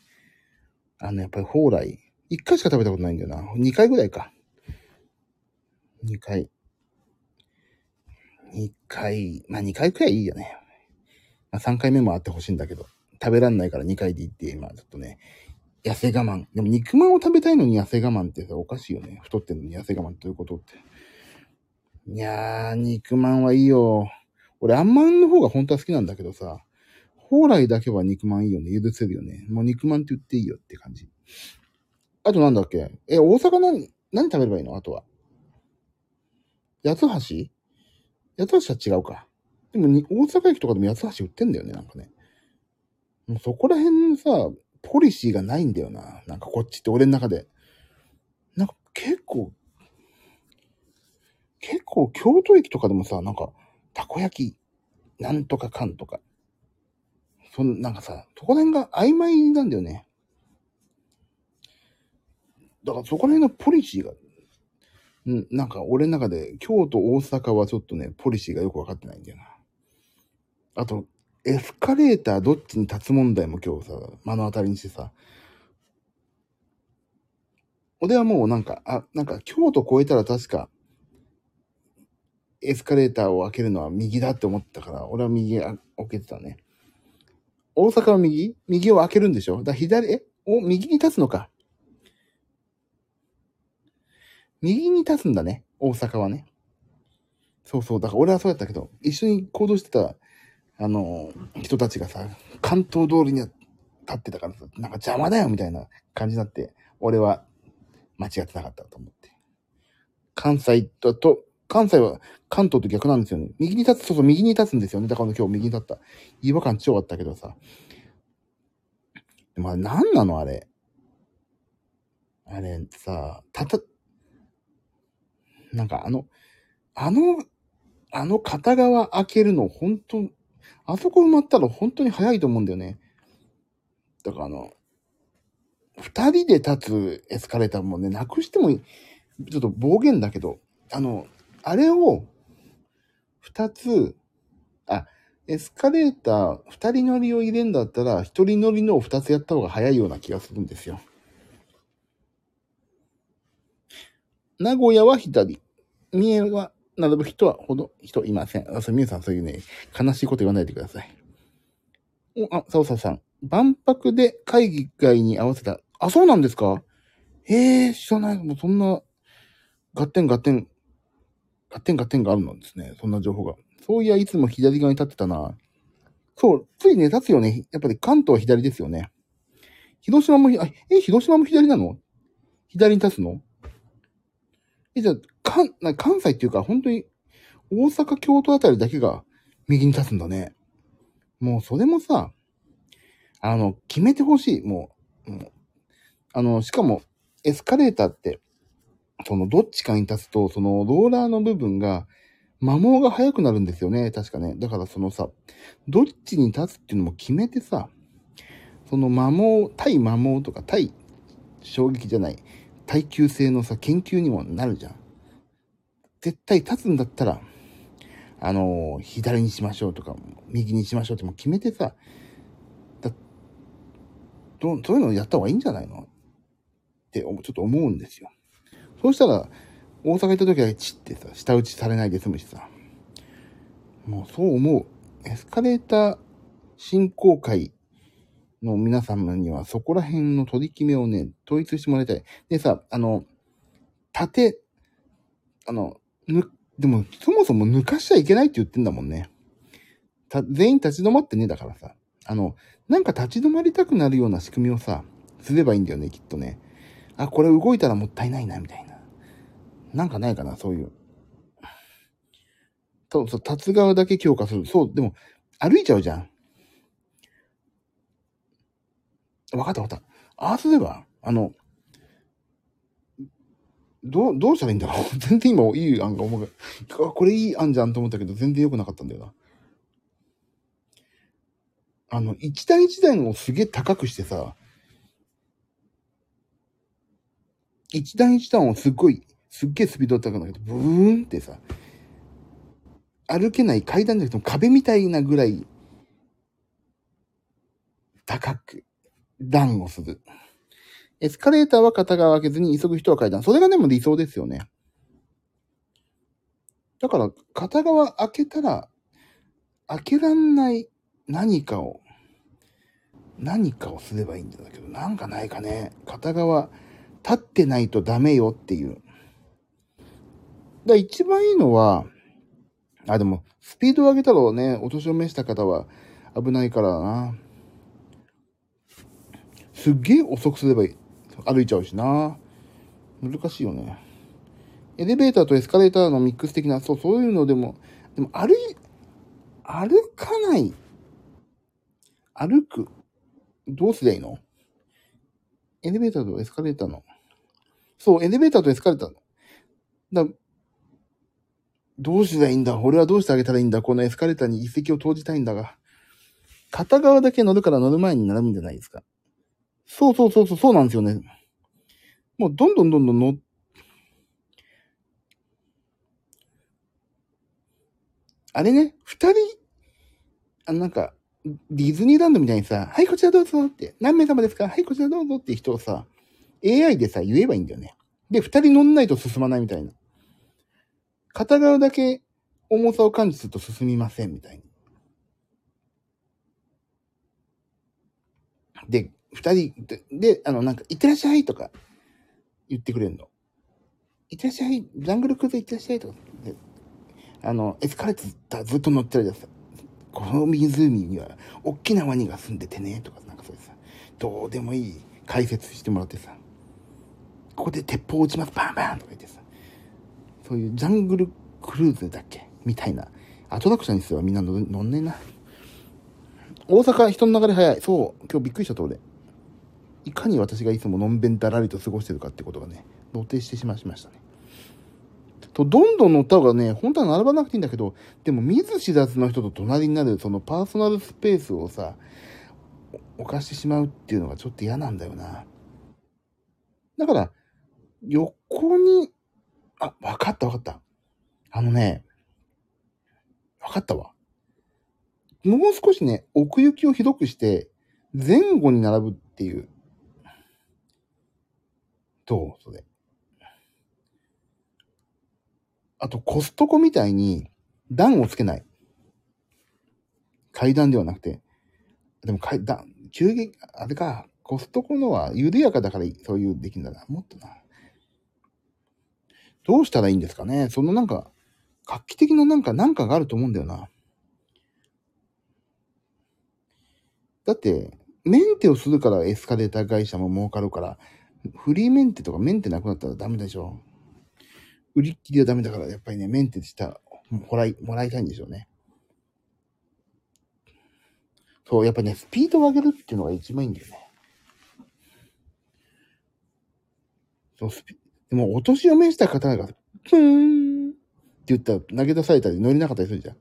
あの、やっぱり蓬莱。一回しか食べたことないんだよな。二回ぐらいか。2回。2回、まあ2回くらいいいよね。まあ3回目もあってほしいんだけど、食べらんないから2回でいいって今ちょっとね、痩せ我慢。でも肉まんを食べたいのに痩せ我慢ってさ、おかしいよね。太ってんのに痩せ我慢ということって。いやー、肉まんはいいよ。俺、あんまんの方が本当は好きなんだけどさ、蓬莱だけは肉まんいいよね。許せるよね。もう肉まんって言っていいよって感じ。あとなんだっけ？え、大阪何、何食べればいいの？あとは。八つ橋？八つ橋は違うか。でも、大阪駅とかでも八つ橋売ってんだよね、なんかね。もうそこら辺のさ、ポリシーがないんだよな。なんかこっちって俺の中で。なんか結構、結構京都駅とかでもさ、なんか、たこ焼き、なんとかかんとか。そん、なんかさ、そこら辺が曖昧なんだよね。だからそこら辺のポリシーがうん、なんか俺の中で京都、大阪はちょっとね、ポリシーがよくわかってないんだよな。あと、エスカレーターどっちに立つ問題も今日さ、目の当たりにしてさ、俺はもうなんか、あ、なんか京都越えたら確か、エスカレーターを開けるのは右だって思ったから、俺は右開けてたね。大阪は右？右を開けるんでしょ？だ左、え？お、右に立つのか。右に立つんだね。大阪はね。そうそう。だから俺はそうやったけど、一緒に行動してた、あの、人たちがさ、関東通りに立ってたからさ、なんか邪魔だよみたいな感じになって、俺は間違ってなかったと思って。関西だと、関西は関東と逆なんですよね。右に立つ、そうそう、右に立つんですよね。だから今日右に立った。違和感超あったけどさ。でもあれ何なのあれ。あれさ、たた、なんかあの、あの、あの片側開けるの本当あそこ埋まったら本当に早いと思うんだよね。だからあの、二人で立つエスカレーターもね、なくしてもいい。ちょっと暴言だけど、あの、あれを、二つ、あ、エスカレーター、二人乗りを入れるんだったら、一人乗りのを二つやった方が早いような気がするんですよ。名古屋は左。三重は並ぶ人はほど人いません。あ、そう、皆さんそういうね、悲しいこと言わないでください。お、あ、さおささん。万博で会議外に合わせた。あ、そうなんですか？ええ、知らない。もうそんな、合点合点、合点合点があるんですね。そんな情報が。そういや、いつも左側に立ってたな。そう、ついね、立つよね。やっぱり関東は左ですよね。広島も、あ、え、広島も左なの？左に立つの？え、じゃあ、関、関西っていうか、本当に、大阪、京都あたりだけが右に立つんだね。もう、それもさ、あの、決めてほしい。もう、もう、あの、しかも、エスカレーターって、その、どっちかに立つと、その、ローラーの部分が、摩耗が速くなるんですよね。確かね。だからそのさ、どっちに立つっていうのも決めてさ、その摩耗、対摩耗とか対衝撃じゃない、耐久性のさ、研究にもなるじゃん。絶対立つんだったら、あのー、左にしましょうとか、右にしましょうってもう決めてさ、だどそういうのをやった方がいいんじゃないの？ってちょっと思うんですよ。そうしたら、大阪行った時はチってさ、下打ちされないで済むしさ。もうそう思う。エスカレーター振興会の皆様にはそこら辺の取り決めをね、統一してもらいたい。でさ、あの、縦、あの、ぬ、でもそもそも抜かしちゃいけないって言ってんだもんね。た、全員立ち止まってね、だからさ。あの、なんか立ち止まりたくなるような仕組みをさ、すればいいんだよね、きっとね。あ、これ動いたらもったいないな、みたいな。なんかないかな、そういう。そう、そう、立つ側だけ強化する。そう、でも、歩いちゃうじゃん。わかったわかった。ああすれば、あの、どう、どうしたらいいんだろう？全然今いい案が思う。これいい案じゃんと思ったけど、全然良くなかったんだよな。あの、一段一段をすげえ高くしてさ、一段一段をすっごいすっげえスピード高くんだけど、ブーンってさ、歩けない階段じゃなくても壁みたいなぐらい高く段をする。エスカレーターは片側開けずに急ぐ人は階段。それがでも理想ですよね。だから、片側開けたら、開けらんない何かを、何かをすればいいんだけど、なんかないかね。片側、立ってないとダメよっていう。だ一番いいのは、あ、でも、スピードを上げたらね、お年を召した方は危ないからな。すっげえ遅くすればいい。歩いちゃうしな。難しいよね。エレベーターとエスカレーターのミックス的な、そう、そういうのでも、でも歩い、歩かない。歩く。どうすりゃいいの？エレベーターとエスカレーターの。そう、エレベーターとエスカレーターの。だどうしたらいいんだ？俺はどうしてあげたらいいんだ？このエスカレーターに一石を投じたいんだが。片側だけ乗るから乗る前に並ぶんじゃないですか。そうそうそうそう、そうなんですよね。もうどんどんどんどん乗あれね、二人、あのなんか、ディズニーランドみたいにさ、はい、こちらどうぞって、何名様ですか？はい、こちらどうぞって人をさ、AI でさ、言えばいいんだよね。で、二人乗んないと進まないみたいな。片側だけ重さを感知すると進みません、みたいに。で、二人で、あの、なんか、いってらっしゃいとか言ってくれるの。いってらっしゃい、ジャングルクルーズいってらっしゃいとか。あの、エスカレーターずっと乗ってるじゃんさ。この湖には、大きなワニが住んでてね、とか、なんかそういうさ、どうでもいい解説してもらってさ、ここで鉄砲撃ちます、バンバンとか言ってさ、そういうジャングルクルーズだっけみたいな。アトラクションにすればみんな乗んねえな。大阪人の流れ早い。そう。今日びっくりしたと俺。いかに私がいつものんべんだらりと過ごしてるかってことがね、露呈してしまいましたね。と、どんどん乗った方がね、本当は並ばなくていいんだけど、でも見ず知らずの人と隣になるそのパーソナルスペースをさ、犯してしまうっていうのがちょっと嫌なんだよな。だから、横にあ、わかったわかった。あのね、わかったわ。もう少しね、奥行きをひどくして、前後に並ぶっていう。どう？それ。あとコストコみたいに段をつけない。階段ではなくて。でも階段、急激、あれか、コストコのは緩やかだからそういうできるんだな。もっとな。どうしたらいいんですかねそのなんか、画期的ななんか、なんかがあると思うんだよな。だって、メンテをするからエスカレーター会社も儲かるから、フリーメンテとかメンテなくなったらダメでしょ。売りっきりはダメだから、やっぱりね、メンテした、もらい、もらいたいんでしょうね。そう、やっぱね、スピードを上げるっていうのが一番いいんだよね。そう、スピ、でも、お年を召した方が、ふーんって言ったら投げ出されたり乗れなかったりするじゃん。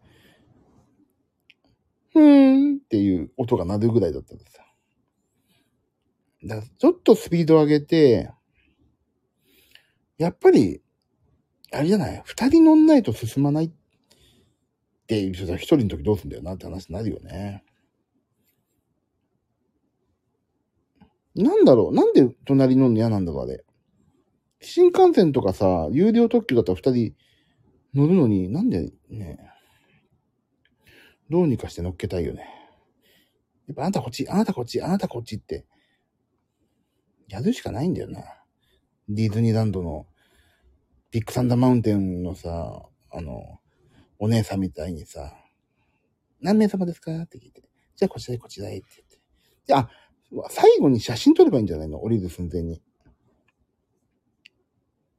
ふーんっていう音が鳴るぐらいだったんですよ。だからちょっとスピード上げて、やっぱり、あれじゃない二人乗んないと進まないっていう人は一人の時どうすんだよなって話になるよね。なんだろうなんで隣乗るの嫌なんだろうあれ。新幹線とかさ、有料特急だったら二人乗るのになんでね、どうにかして乗っけたいよね。やっぱあなたこっち、あなたこっち、あなたこっちって、やるしかないんだよな。ディズニーランドのビッグサンダーマウンテンのさ、あの、お姉さんみたいにさ、何名様ですか？って聞いて。じゃあこちらへこちらへって言って。で、あ、最後に写真撮ればいいんじゃないの？降りる寸前に。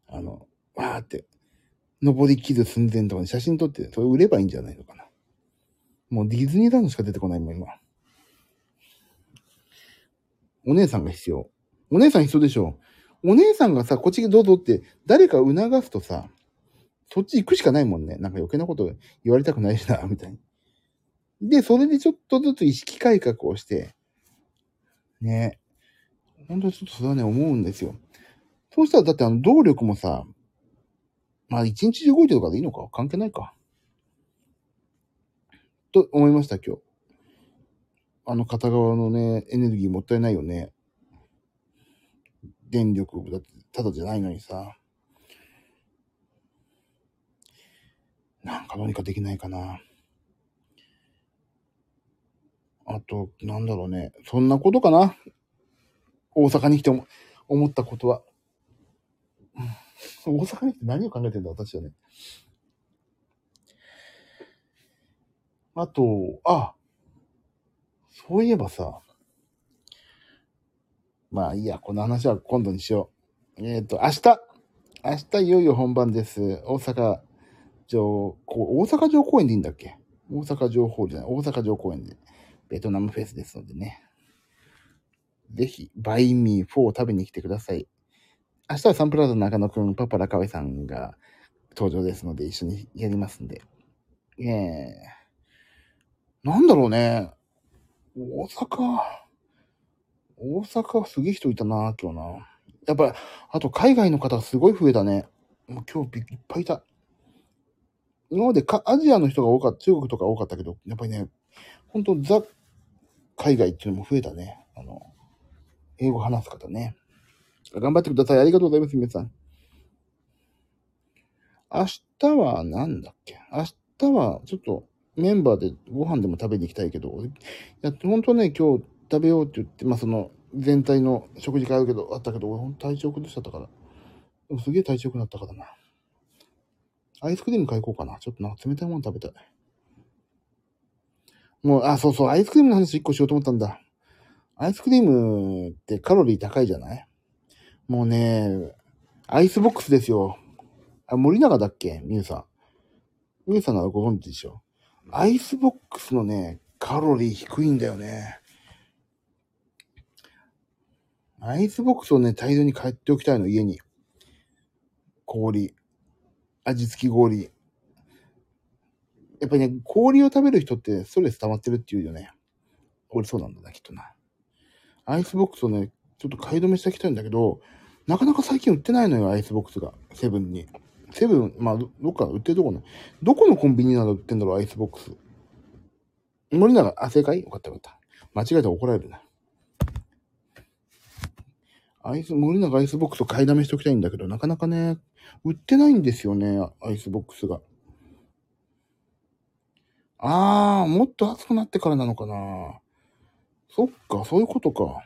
あの、わーって、登り切る寸前とかに写真撮って、それ売ればいいんじゃないのかな。もうディズニーランドしか出てこないもん、今。お姉さんが必要。お姉さん必要でしょ。お姉さんがさ、こっちどうぞって、誰か促すとさ、そっち行くしかないもんね。なんか余計なこと言われたくないしな、みたいに。で、それでちょっとずつ意識改革をして、ね。本当にちょっとそれはね、思うんですよ。そうしたら、だってあの、動力もさ、まあ、一日中動いてるからいいのか？関係ないか。と思いました、今日。あの片側のね、エネルギーもったいないよね。電力だってただじゃないのにさ。なんかどうにかできないかな。あと、なんだろうね。そんなことかな。大阪に来て思思ったことは。大阪に来て何を考えてんだ、私はね。あと、あ、そういえばさ、まあいいや、この話は今度にしよう。えっ、と、明日、明日いよいよ本番です。大阪城、こう大阪城公園でいいんだっけ？大阪城ホールじゃない、大阪城公園で、ベトナムフェスですのでね。ぜひ、バインミー4を食べに来てください。明日はサンプラザ中野くん、パパラカワイさんが登場ですので、一緒にやりますんで。ええなんだろうね。大阪、大阪はすげえ人いたな、今日な。やっぱ、あと海外の方すごい増えたね。もう今日いっぱいいた。今までかアジアの人が多かった、中国とか多かったけど、やっぱりね、本当ザ、海外っていうのも増えたね。あの、英語話す方ね。頑張ってください。ありがとうございます、皆さん。明日はなんだっけ？明日はちょっとメンバーでご飯でも食べに行きたいけど、いや、本当ね、今日食べようって言って、まあその全体の食事会あるけど、あったけど、俺ほんと体調崩しちゃったから。でもすげえ体調良くなったからな。アイスクリーム買いこうかな。ちょっとな、冷たいもの食べたい。もう、あ、そうそう、アイスクリームの話一個しようと思ったんだ。アイスクリームってカロリー高いじゃない？もうね、アイスボックスですよ。あ、森永だっけ？ミュウさん。ミュウさんならご存知でしょ？アイスボックスのね、カロリー低いんだよね。アイスボックスをね、大量に買っておきたいの、家に。氷。味付き氷。やっぱりね、氷を食べる人ってストレス溜まってるっていうよね。俺そうなんだな、きっとな。アイスボックスをね、ちょっと買いだめしておきたいんだけど、なかなか最近売ってないのよ、アイスボックスが。セブンに。セブン、まあ、どっか売ってるとこね。どこのコンビニなら売ってんだろう、アイスボックス。森永、あ、正解？よかったよかった。間違えたら怒られるな。アイス、森永アイスボックスを買いだめしておきたいんだけど、なかなかね、売ってないんですよね、アイスボックスが。あー、もっと暑くなってからなのかな。そっか、そういうことか。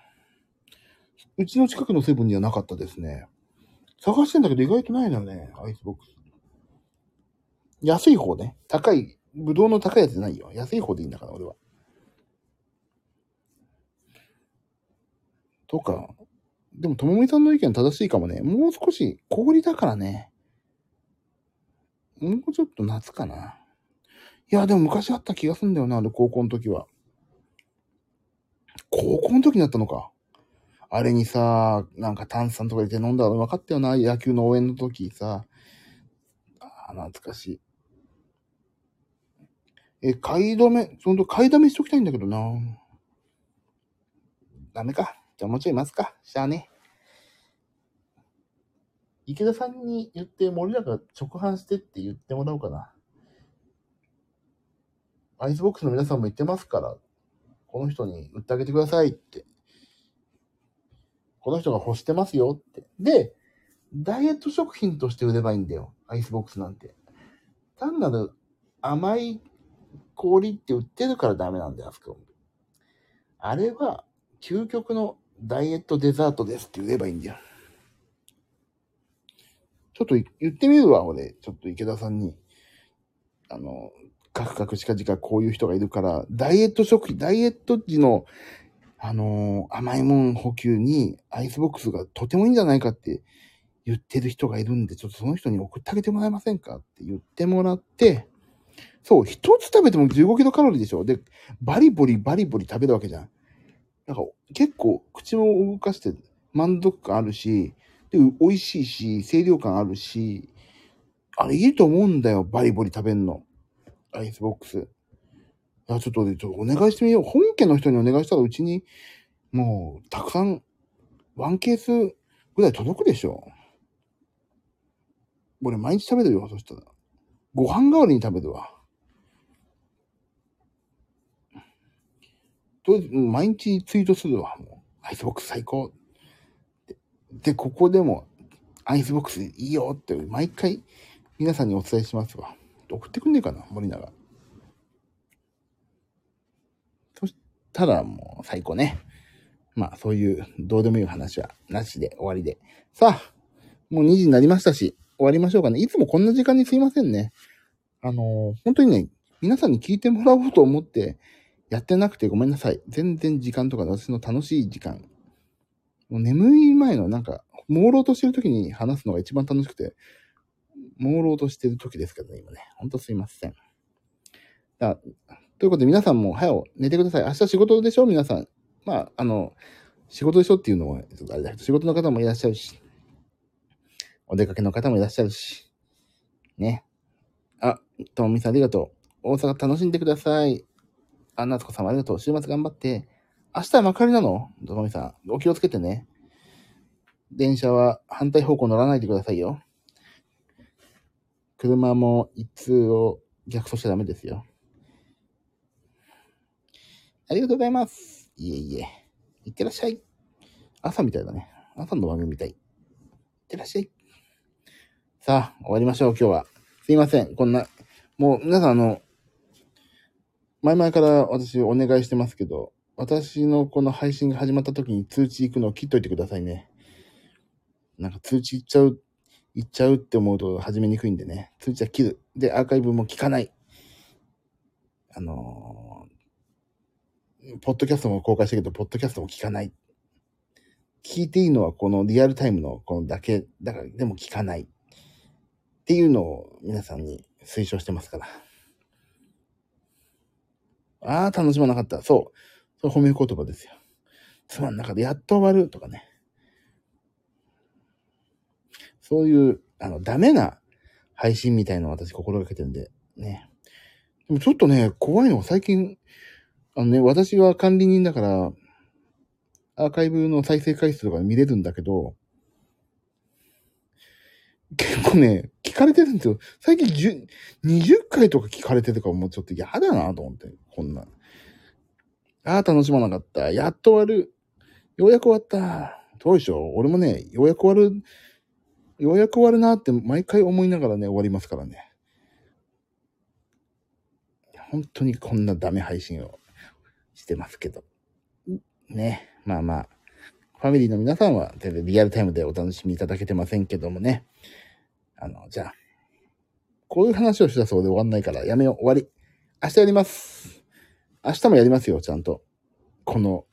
うちの近くのセブンにはなかったですね。探してんだけど意外とないのよね、アイスボックス。安い方ね。高い、ぶどうの高いやつじゃないよ。安い方でいいんだから、俺は。とか、でも、ともみさんの意見正しいかもね。もう少し、氷だからね。もうちょっと夏かな。いや、でも昔あった気がすんだよな、あの高校の時は。高校の時になったのか。あれにさ、なんか炭酸とか入れて飲んだら分かったよな、野球の応援の時さ。ああ、懐かしい。え、買い止め、ほんと買いだめしときたいんだけどな。ダメか。じゃあもうちょい待つか。しゃあね。池田さんに言って森永直販してって言ってもらおうかな。アイスボックスの皆さんも言ってますから、この人に売ってあげてくださいって。この人が欲してますよって。で、ダイエット食品として売ればいいんだよ。アイスボックスなんて。単なる甘い氷って売ってるからダメなんだよ、あそこ。あれは、究極のダイエットデザートですって言えばいいんだよ。ちょっと言ってみるわ、俺。ちょっと池田さんに。あの、カクカクしかじかこういう人がいるから、ダイエット食品、ダイエット時の、あのー甘いもん補給にアイスボックスがとてもいいんじゃないかって言ってる人がいるんで、ちょっとその人に送ってあげてもらえませんか？って言ってもらって、そう、一つ食べても15キロカロリーでしょで、バリボリバリボリ食べるわけじゃん。なんか結構口も動かして満足感あるし、で、美味しいし、清涼感あるし、あれいいと思うんだよ、バリボリ食べんの。アイスボックス。いや、ちょっと、ちょっとお願いしてみよう。本家の人にお願いしたらうちに、もう、たくさん、ワンケースぐらい届くでしょ。俺毎日食べるよ、そしたら。ご飯代わりに食べるわ。とりあえず、毎日ツイートするわ、もう。アイスボックス最高。で、でここでも、アイスボックスいいよって、毎回、皆さんにお伝えしますわ。送ってくんねえかな、森永。そしたらもう最高ね。まあそういうどうでもいい話はなしで終わりで。さあ、もう2時になりましたし、終わりましょうかね。いつもこんな時間にすいませんね。あのー本当にね、皆さんに聞いてもらおうと思ってやってなくてごめんなさい。全然時間とか私の楽しい時間。もう眠い前のなんか、朦朧としてる時に話すのが一番楽しくて、朦朧としてる時ですけどね、今ね。ほんとすいません。だということで皆さんも早う寝てください。明日仕事でしょ？皆さん。まあ、あの、仕事でしょっていうのは、ちょっとあれだけど、仕事の方もいらっしゃるし、お出かけの方もいらっしゃるし、ね。あ、ともみさんありがとう。大阪楽しんでください。あ、なつこさんもありがとう。週末頑張って。明日は幕張なの？ともみさん。お気をつけてね。電車は反対方向乗らないでくださいよ。車も一通を逆走しちゃダメですよ。ありがとうございます。いえいえ。いってらっしゃい。朝みたいだね。朝の番組みたい。いってらっしゃい。さあ、終わりましょう、今日は。すいません。こんな、もう皆さんあの、前々から私お願いしてますけど、私のこの配信が始まった時に通知行くのを切っといてくださいね。なんか通知行っちゃう、行っちゃうって思うと始めにくいんでね。通知は切る。で、アーカイブも聞かない。あのーポッドキャストも公開したけど、ポッドキャストも聞かない。聞いていいのはこのリアルタイムのこのだけ、だからでも聞かない。っていうのを皆さんに推奨してますから。ああ、楽しまなかった。そう。それ褒め言葉ですよ。つまんなかった。やっと終わるとかね。そういう、あの、ダメな配信みたいのを私心がけてるんで、ね。でもちょっとね、怖いのが最近、あのね、私は管理人だから、アーカイブの再生回数とか見れるんだけど、結構ね、聞かれてるんですよ。最近10 20回とか聞かれてるからもうちょっと嫌だなと思って、こんな。ああ、楽しまなかった。やっと終わる。ようやく終わった。そうでしょう俺もね、ようやく終わるようやく終わるなって毎回思いながらね、終わりますからね。本当にこんなダメ配信をしてますけど。ね。まあまあ。ファミリーの皆さんは全然リアルタイムでお楽しみいただけてませんけどもね。あの、じゃあ、こういう話をしたそうで終わんないからやめよう。終わり。明日やります。明日もやりますよ、ちゃんと。この、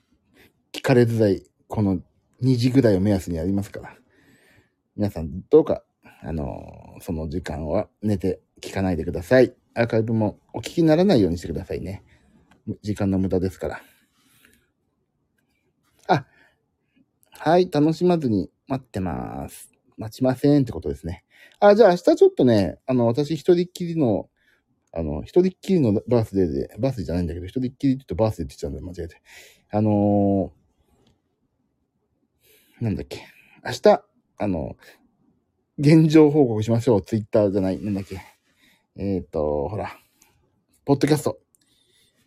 聞かれづらい、この2時ぐらいを目安にやりますから。皆さん、どうか、あの、その時間は寝て聞かないでください。アーカイブもお聞きにならないようにしてくださいね。時間の無駄ですから。あ、はい、楽しまずに待ってます。待ちませんってことですね。あ、じゃあ明日ちょっとね、あの、私一人っきりの、あの、一人っきりのバースデーで、バースデーじゃないんだけど、一人っきりって言うとバースデーって言っちゃうんだよ間違えて。あのー、なんだっけ。明日、あの、現状報告しましょう。ツイッターじゃない、なんだっけ。えっ、ー、と、ほら、ポッドキャスト。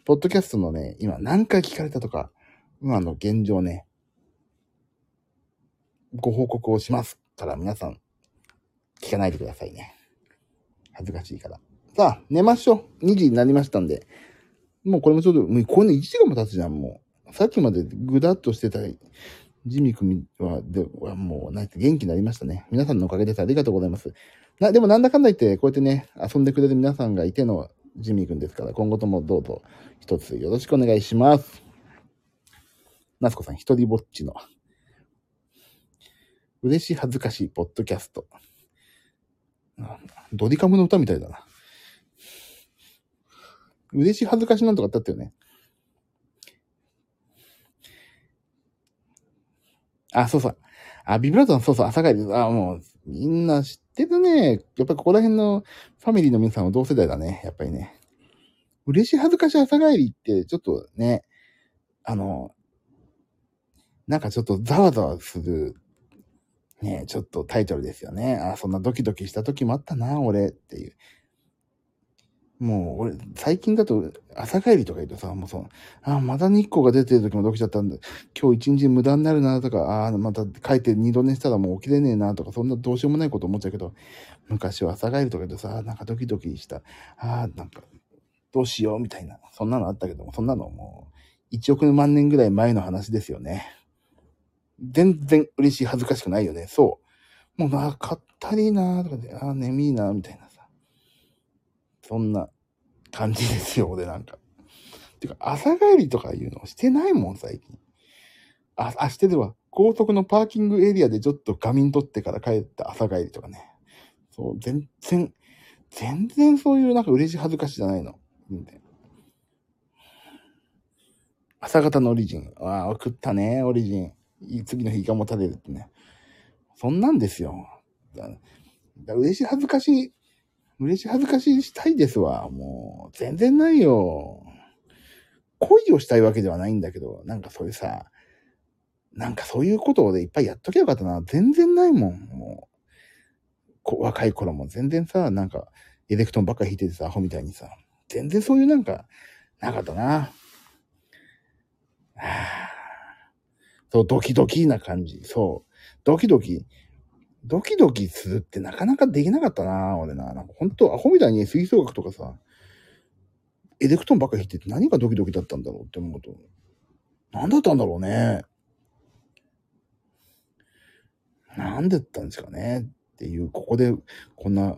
ポッドキャストのね、今何回聞かれたとか、今の現状ね、ご報告をしますから皆さん、聞かないでくださいね。恥ずかしいから。さあ、寝ましょう。2時になりましたんで。もうこれもちょっと、もうこれね1時間も経つじゃん、もう。さっきまでぐだっとしてたジミ君は、ではもう、なんて元気になりましたね。皆さんのおかげです。ありがとうございます。な、でもなんだかんだ言って、こうやってね、遊んでくれる皆さんがいてのジミー君ですから、今後ともどうぞ一つよろしくお願いします。ナスコさん、一人ぼっちの。嬉しい恥ずかしいポッドキャスト。ドリカムの歌みたいだな。嬉しい恥ずかしなんとかってあったよね。あ、そうそう。あ、ビブラートのそうそう、朝帰り。あ、もう、みんな知ってるね。やっぱここら辺のファミリーの皆さんは同世代だね。やっぱりね。嬉しい恥ずかしい朝帰りって、ちょっとね、あの、なんかちょっとざわざわする、ね、ちょっとタイトルですよね。あ、そんなドキドキした時もあったな、俺っていう。もう、俺、最近だと、朝帰りとか言うとさ、もうそう、あ、また日光が出てる時もドキちゃったんだ。今日一日無駄になるなとか、ああ、また帰って二度寝したらもう起きれねえなとか、そんなどうしようもないこと思っちゃうけど、昔は朝帰りとか言うとさ、なんかドキドキした。あなんか、どうしようみたいな。そんなのあったけども、そんなのもう、一億万年ぐらい前の話ですよね。全然嬉しい恥ずかしくないよね。そう。もうな、かったりなーとかで、あ、眠いなーみたいなさ。そんな感じですよ、俺なんか。てか、朝帰りとかいうのしてないもん、最近。あ、あ、してるわ。高速のパーキングエリアでちょっと仮眠取ってから帰った朝帰りとかね。そう、全然、全然そういうなんか嬉しい恥ずかしいじゃないの。朝方のオリジン。ああ、送ったね、オリジン。次の日がもたれるってね。そんなんですよ。だだ嬉しい恥ずかしい嬉しい恥ずかしいしたいですわ。もう、全然ないよ。恋をしたいわけではないんだけど、なんかそういうさ、なんかそういうことでいっぱいやっときゃよかったな。全然ないもん。もう、若い頃も全然さ、なんか、エレクトンばっか弾いててさ、アホみたいにさ、全然そういうなんか、なかったな。はあ、そう、ドキドキな感じ。そう。ドキドキ。ドキドキするってなかなかできなかったな俺な。なんか本当アホみたいに吹奏楽とかさ、エレクトンばっかり弾いてて何がドキドキだったんだろうって思うと、何だったんだろうね。なんだったんですかねっていう、ここでこんな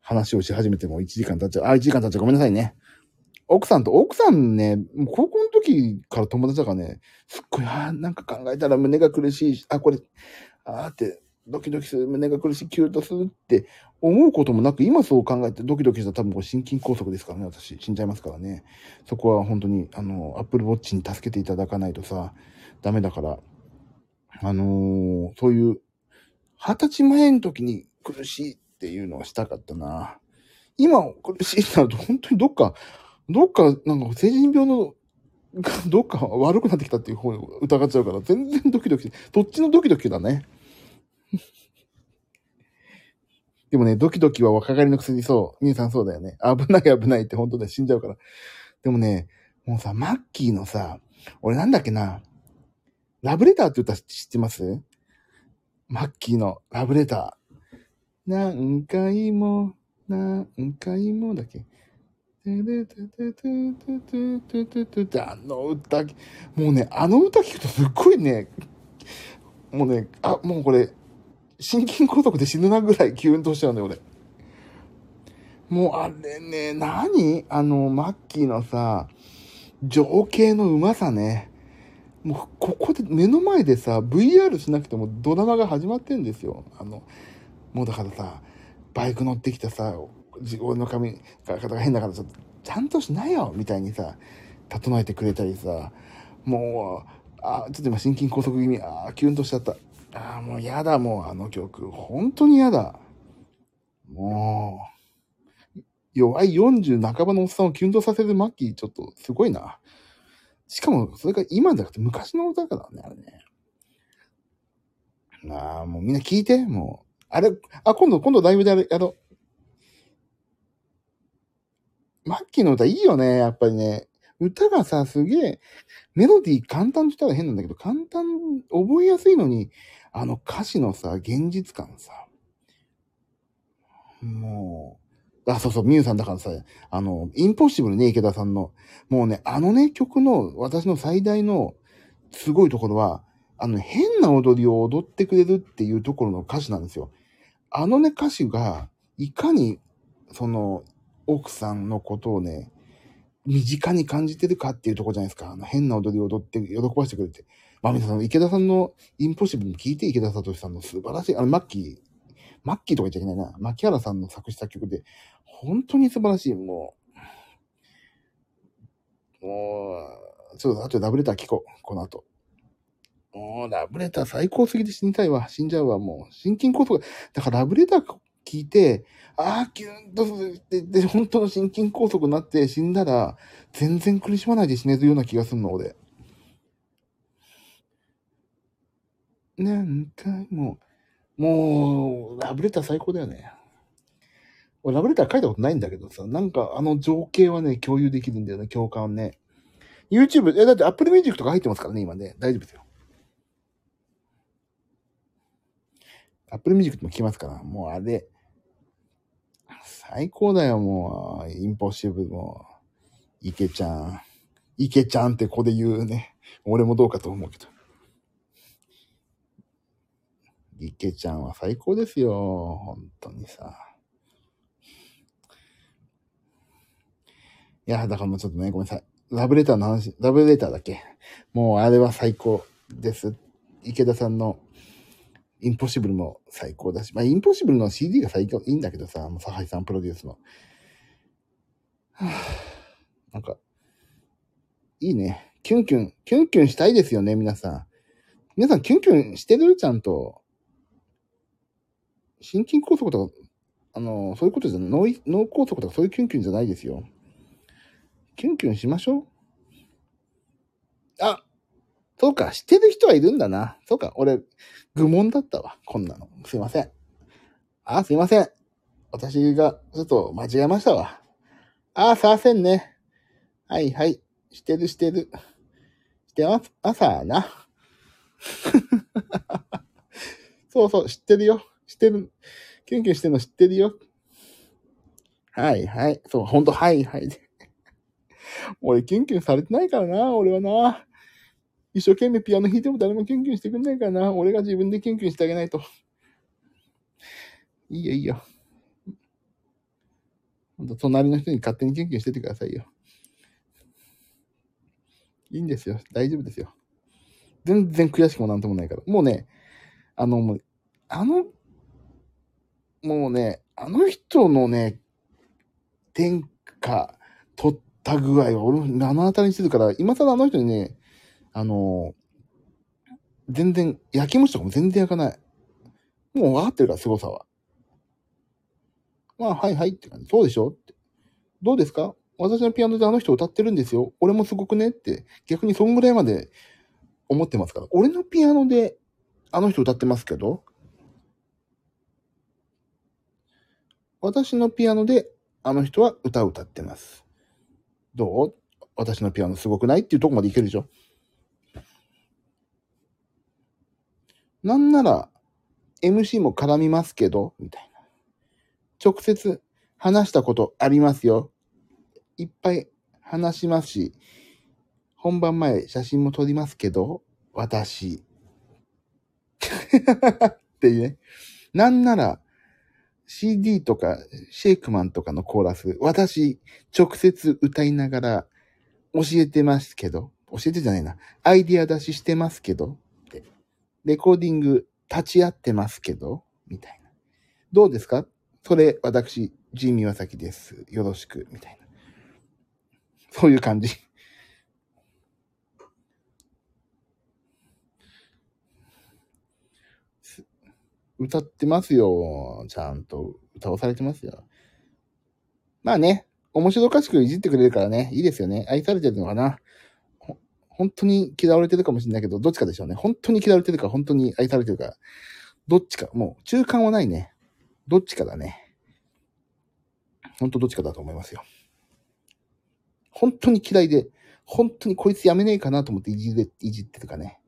話をし始めても1時間経っちゃう。あ、1時間経っちゃう。ごめんなさいね。奥さんと、奥さんね、高校の時から友達だからね、すっごい、ああ、なんか考えたら胸が苦しいし、あ、これ、ああって、ドキドキする、胸が苦しい、キュートするって思うこともなく、今そう考えてドキドキしたら多分これ心筋梗塞ですからね、私。死んじゃいますからね。そこは本当に、あの、アップルウォッチに助けていただかないとさ、ダメだから。あのー、そういう、二十歳前の時に苦しいっていうのはしたかったな。今苦しいってなると本当にどっか、どっか、なんか成人病の どっか悪くなってきたっていう方に疑っちゃうから、全然ドキドキ、どっちのドキドキだね。でもね、ドキドキは若返りの薬そう。みゆさんそうだよね。危ない危ないって本当で死んじゃうから。でもね、もうさ、マッキーのさ、俺なんだっけな、ラブレターって歌知ってます？マッキーのラブレター。何回も、何回もだっけ？あの歌、もうね、あの歌聞くとすっごいね、もうね、あ、もうこれ、心筋梗塞で死ぬなぐらいキュンとしちゃうんだよ、俺。もうあれね、何あの、マッキーのさ、情景のうまさね。もう、ここで、目の前でさ、VR しなくてもドラマが始まってんですよ。あの、もうだからさ、バイク乗ってきてさ、自分の髪型が変だからちょっと、ちゃんとしなよみたいにさ、整えてくれたりさ、もう、あ、ちょっと今心筋梗塞気味、あキュンとしちゃった。あもうやだ、もうあの曲。本当にやだ。もう、弱い40半ばのおっさんをキュンとさせるマッキー、ちょっとすごいな。しかも、それが今じゃなくて昔の歌だからね、あれね。なあ、もうみんな聞いて、もう。あれ、あ、今度、今度ライブでやる、やろう。マッキーの歌いいよね、やっぱりね。歌がさ、すげえ、メロディー簡単って言ったら変なんだけど、簡単、覚えやすいのに、あの歌詞のさ、現実感さ。もう、あ、そうそう、ミュウさんだからさ、あの、インポッシブルね、池田さんの。もうね、あのね、曲の、私の最大の、すごいところは、あの、変な踊りを踊ってくれるっていうところの歌詞なんですよ。あのね、歌詞が、いかに、その、奥さんのことをね、身近に感じてるかっていうとこじゃないですか。あの変な踊りを踊って喜ばしてくれて。まあ皆さん、池田さんのインポッシブルに聞いて、池田聡さんの素晴らしい、あの、マッキー、マッキーとか言っちゃいけないな。牧原さんの作詞作曲で、本当に素晴らしい。もう、もう、ちょっと後でラブレター聞こう。この後。もう、ラブレター最高すぎて死にたいわ。死んじゃうわ。もう、心筋梗塞。だからラブレター聞いて、ああ、キュンとするって、で、本当の心筋梗塞になって死んだら、全然苦しまないで死ねるような気がするの、俺。何回も、もう、ラブレター最高だよね。俺、ラブレター書いたことないんだけどさ、なんかあの情景はね、共有できるんだよね、共感ね。YouTube、え、だって Apple Music とか入ってますからね、今ね。大丈夫ですよ。Apple Music も聞きますから、もうあれ、最高だよ、もう。インポッシブルも。池ちゃん。池ちゃんって子で言うね。俺もどうかと思うけど。池ちゃんは最高ですよ。本当にさ。いや、だからもうちょっとね、ごめんなさい。ラブレターの話、ラブレターだけもうあれは最高です。池田さんのインポッシブルも最高だし、まあ、インポッシブルの CD が最高、いいんだけどさ、もうサハイさんプロデュースの。はぁ、なんか、いいね。キュンキュン、キュンキュンしたいですよね、皆さん。皆さん、キュンキュンしてる？ちゃんと。心筋梗塞とか、あの、そういうことじゃない、脳脳梗塞とかそういうキュンキュンじゃないですよ。キュンキュンしましょう。あ、そうか、してる人はいるんだな。そうか、俺、愚問だったわ。こんなの。すいません。あ、すいません。私が、ちょっと間違えましたわ。あ、すいませんね。はいはい。してるしてる。してます。朝な。そうそう、知ってるよ。知ってる。キュンキュンしてるの知ってるよ。はいはい。そう、ほんと、はいはい。俺、キュンキュンされてないからな、俺はな。一生懸命ピアノ弾いても誰もキュンキュンしてくんないからな。俺が自分でキュンキュンしてあげないと。いいよいいよ。ほんと、隣の人に勝手にキュンキュンしててくださいよ。いいんですよ。大丈夫ですよ。全然悔しくもなんともないから。もうね、あの、もう、あの、もうね、あの人のね、天下取った具合は俺目の当たりにしてるから、今更あの人にね、あの、全然、焼き餅とかも全然焼かない。もう分かってるから、凄さは。まあ、はいはいって感じ。そうでしょって。どうですか？私のピアノであの人歌ってるんですよ。俺もすごくねって、逆にそんぐらいまで思ってますから。俺のピアノであの人歌ってますけど、私のピアノであの人は歌を歌ってます。どう？私のピアノすごくないっていうとこまでいけるでしょなんなら、MC も絡みますけど、みたいな。直接話したことありますよ。いっぱい話しますし、本番前写真も撮りますけど、私。っていうね。なんなら、CD とか、シェイクマンとかのコーラス、私、直接歌いながら、教えてますけど、教えてじゃないな、アイディア出ししてますけど、レコーディング立ち会ってますけど、みたいな。どうですか？それ、私、ジーミワサキです。よろしく、みたいな。そういう感じ。歌ってますよ。ちゃんと歌わされてますよ。まあね、面白おかしくいじってくれるからね、いいですよね。愛されてるのかな。本当に嫌われてるかもしれないけど、どっちかでしょうね。本当に嫌われてるか、本当に愛されてるか。どっちか。もう、中間はないね。どっちかだね。本当どっちかだと思いますよ。本当に嫌いで、本当にこいつやめねえかなと思っていじれ、いじってるかね。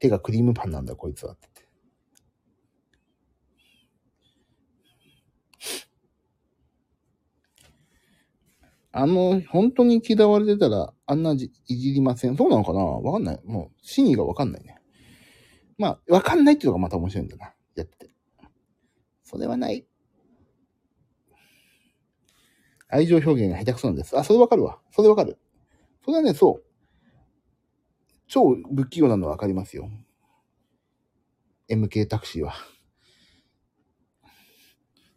手がクリームパンなんだ、こいつはって。あの、本当に嫌われてたら、あんなじいじりません。そうなのかな？わかんない。もう、真意がわかんないね。まあ、わかんないっていうのがまた面白いんだな。やってて。それはない。愛情表現が下手くそなんです。あ、それわかるわ。それわかる。それはね、そう。超不器用なのはわかりますよ。MK タクシーは。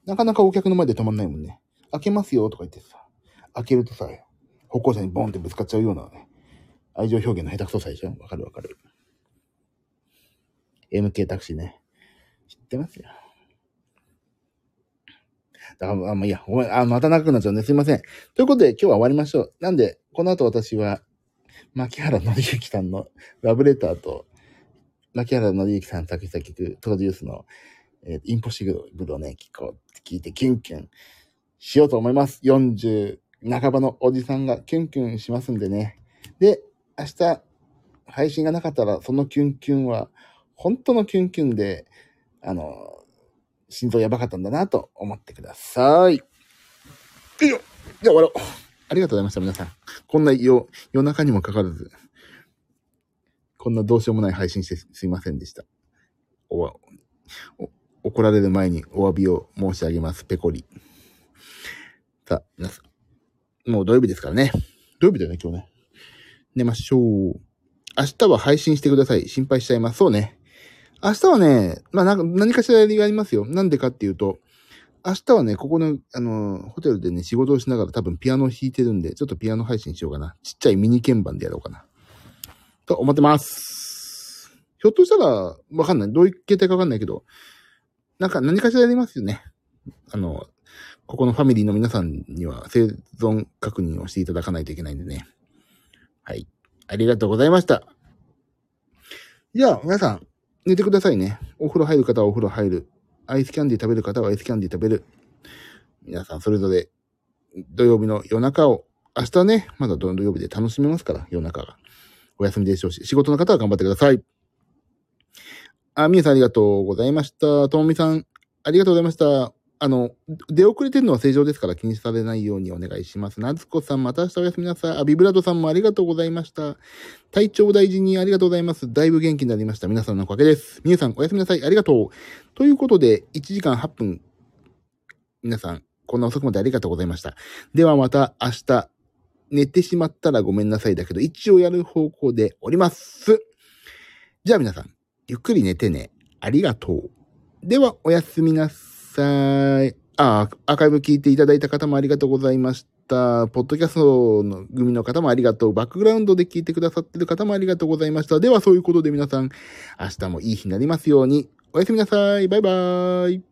なかなかお客の前で止まんないもんね。開けますよとか言ってさ。開けるとさ、歩行者にボンってぶつかっちゃうようなね、愛情表現の下手くそさでしょ？わかるわかる。MK タクシーね。知ってますよ。だから、あ、まあ、いや、ごめん、あ、また長くなっちゃうね。すいません。ということで、今日は終わりましょう。なんで、この後私は、牧原紀之さんのラブレターと、牧原紀之さん作詞作曲、プロデュースの、えー、インポッシブルをね、聞こう聞いて、キュンキュンしようと思います。40半ばのおじさんがキュンキュンしますんでね。で、明日、配信がなかったら、そのキュンキュンは、本当のキュンキュンで、あの、心臓やばかったんだなと思ってください。よいしょじゃ終わろう。ありがとうございました、皆さん。こんな夜、夜中にもかかわらず、こんなどうしようもない配信してすいませんでした。おわ、お、怒られる前にお詫びを申し上げます。ペコリ。さあ、皆さん。もう土曜日ですからね。土曜日だよね、今日ね。寝ましょう。明日は配信してください。心配しちゃいます。そうね。明日はね、まあ、なんか何かしらやりがありますよ。なんでかっていうと、明日はね、ここの、あの、ホテルでね、仕事をしながら多分ピアノ弾いてるんで、ちょっとピアノ配信しようかな。ちっちゃいミニ鍵盤でやろうかな。と思ってます。ひょっとしたら、わかんない。どういう形態かわかんないけど、なんか何かしらやりますよね。あの、ここのファミリーの皆さんには生存確認をしていただかないといけないんでね。はい。ありがとうございました。じゃあ、皆さん、寝てくださいね。お風呂入る方はお風呂入る。アイスキャンディー食べる方はアイスキャンディー食べる。皆さんそれぞれ土曜日の夜中を、明日ね、まだ土曜日で楽しめますから、夜中が。お休みでしょうし、仕事の方は頑張ってください。あ、みえさんありがとうございました。ともみさん、ありがとうございました。あの、出遅れてるのは正常ですから気にされないようにお願いします。なつこさん、また明日おやすみなさい。あ、ビブラートさんもありがとうございました。体調大事にありがとうございます。だいぶ元気になりました。皆さんのおかげです。みゆさん、おやすみなさい。ありがとう。ということで、1時間8分。皆さん、こんな遅くまでありがとうございました。ではまた明日、寝てしまったらごめんなさいだけど、一応やる方向でおります。じゃあ皆さん、ゆっくり寝てね。ありがとう。では、おやすみなさい。さい。あ、アーカイブ聞いていただいた方もありがとうございました。ポッドキャストの組の方もありがとう。バックグラウンドで聞いてくださってる方もありがとうございました。ではそういうことで皆さん、明日もいい日になりますように。おやすみなさい。バイバーイ。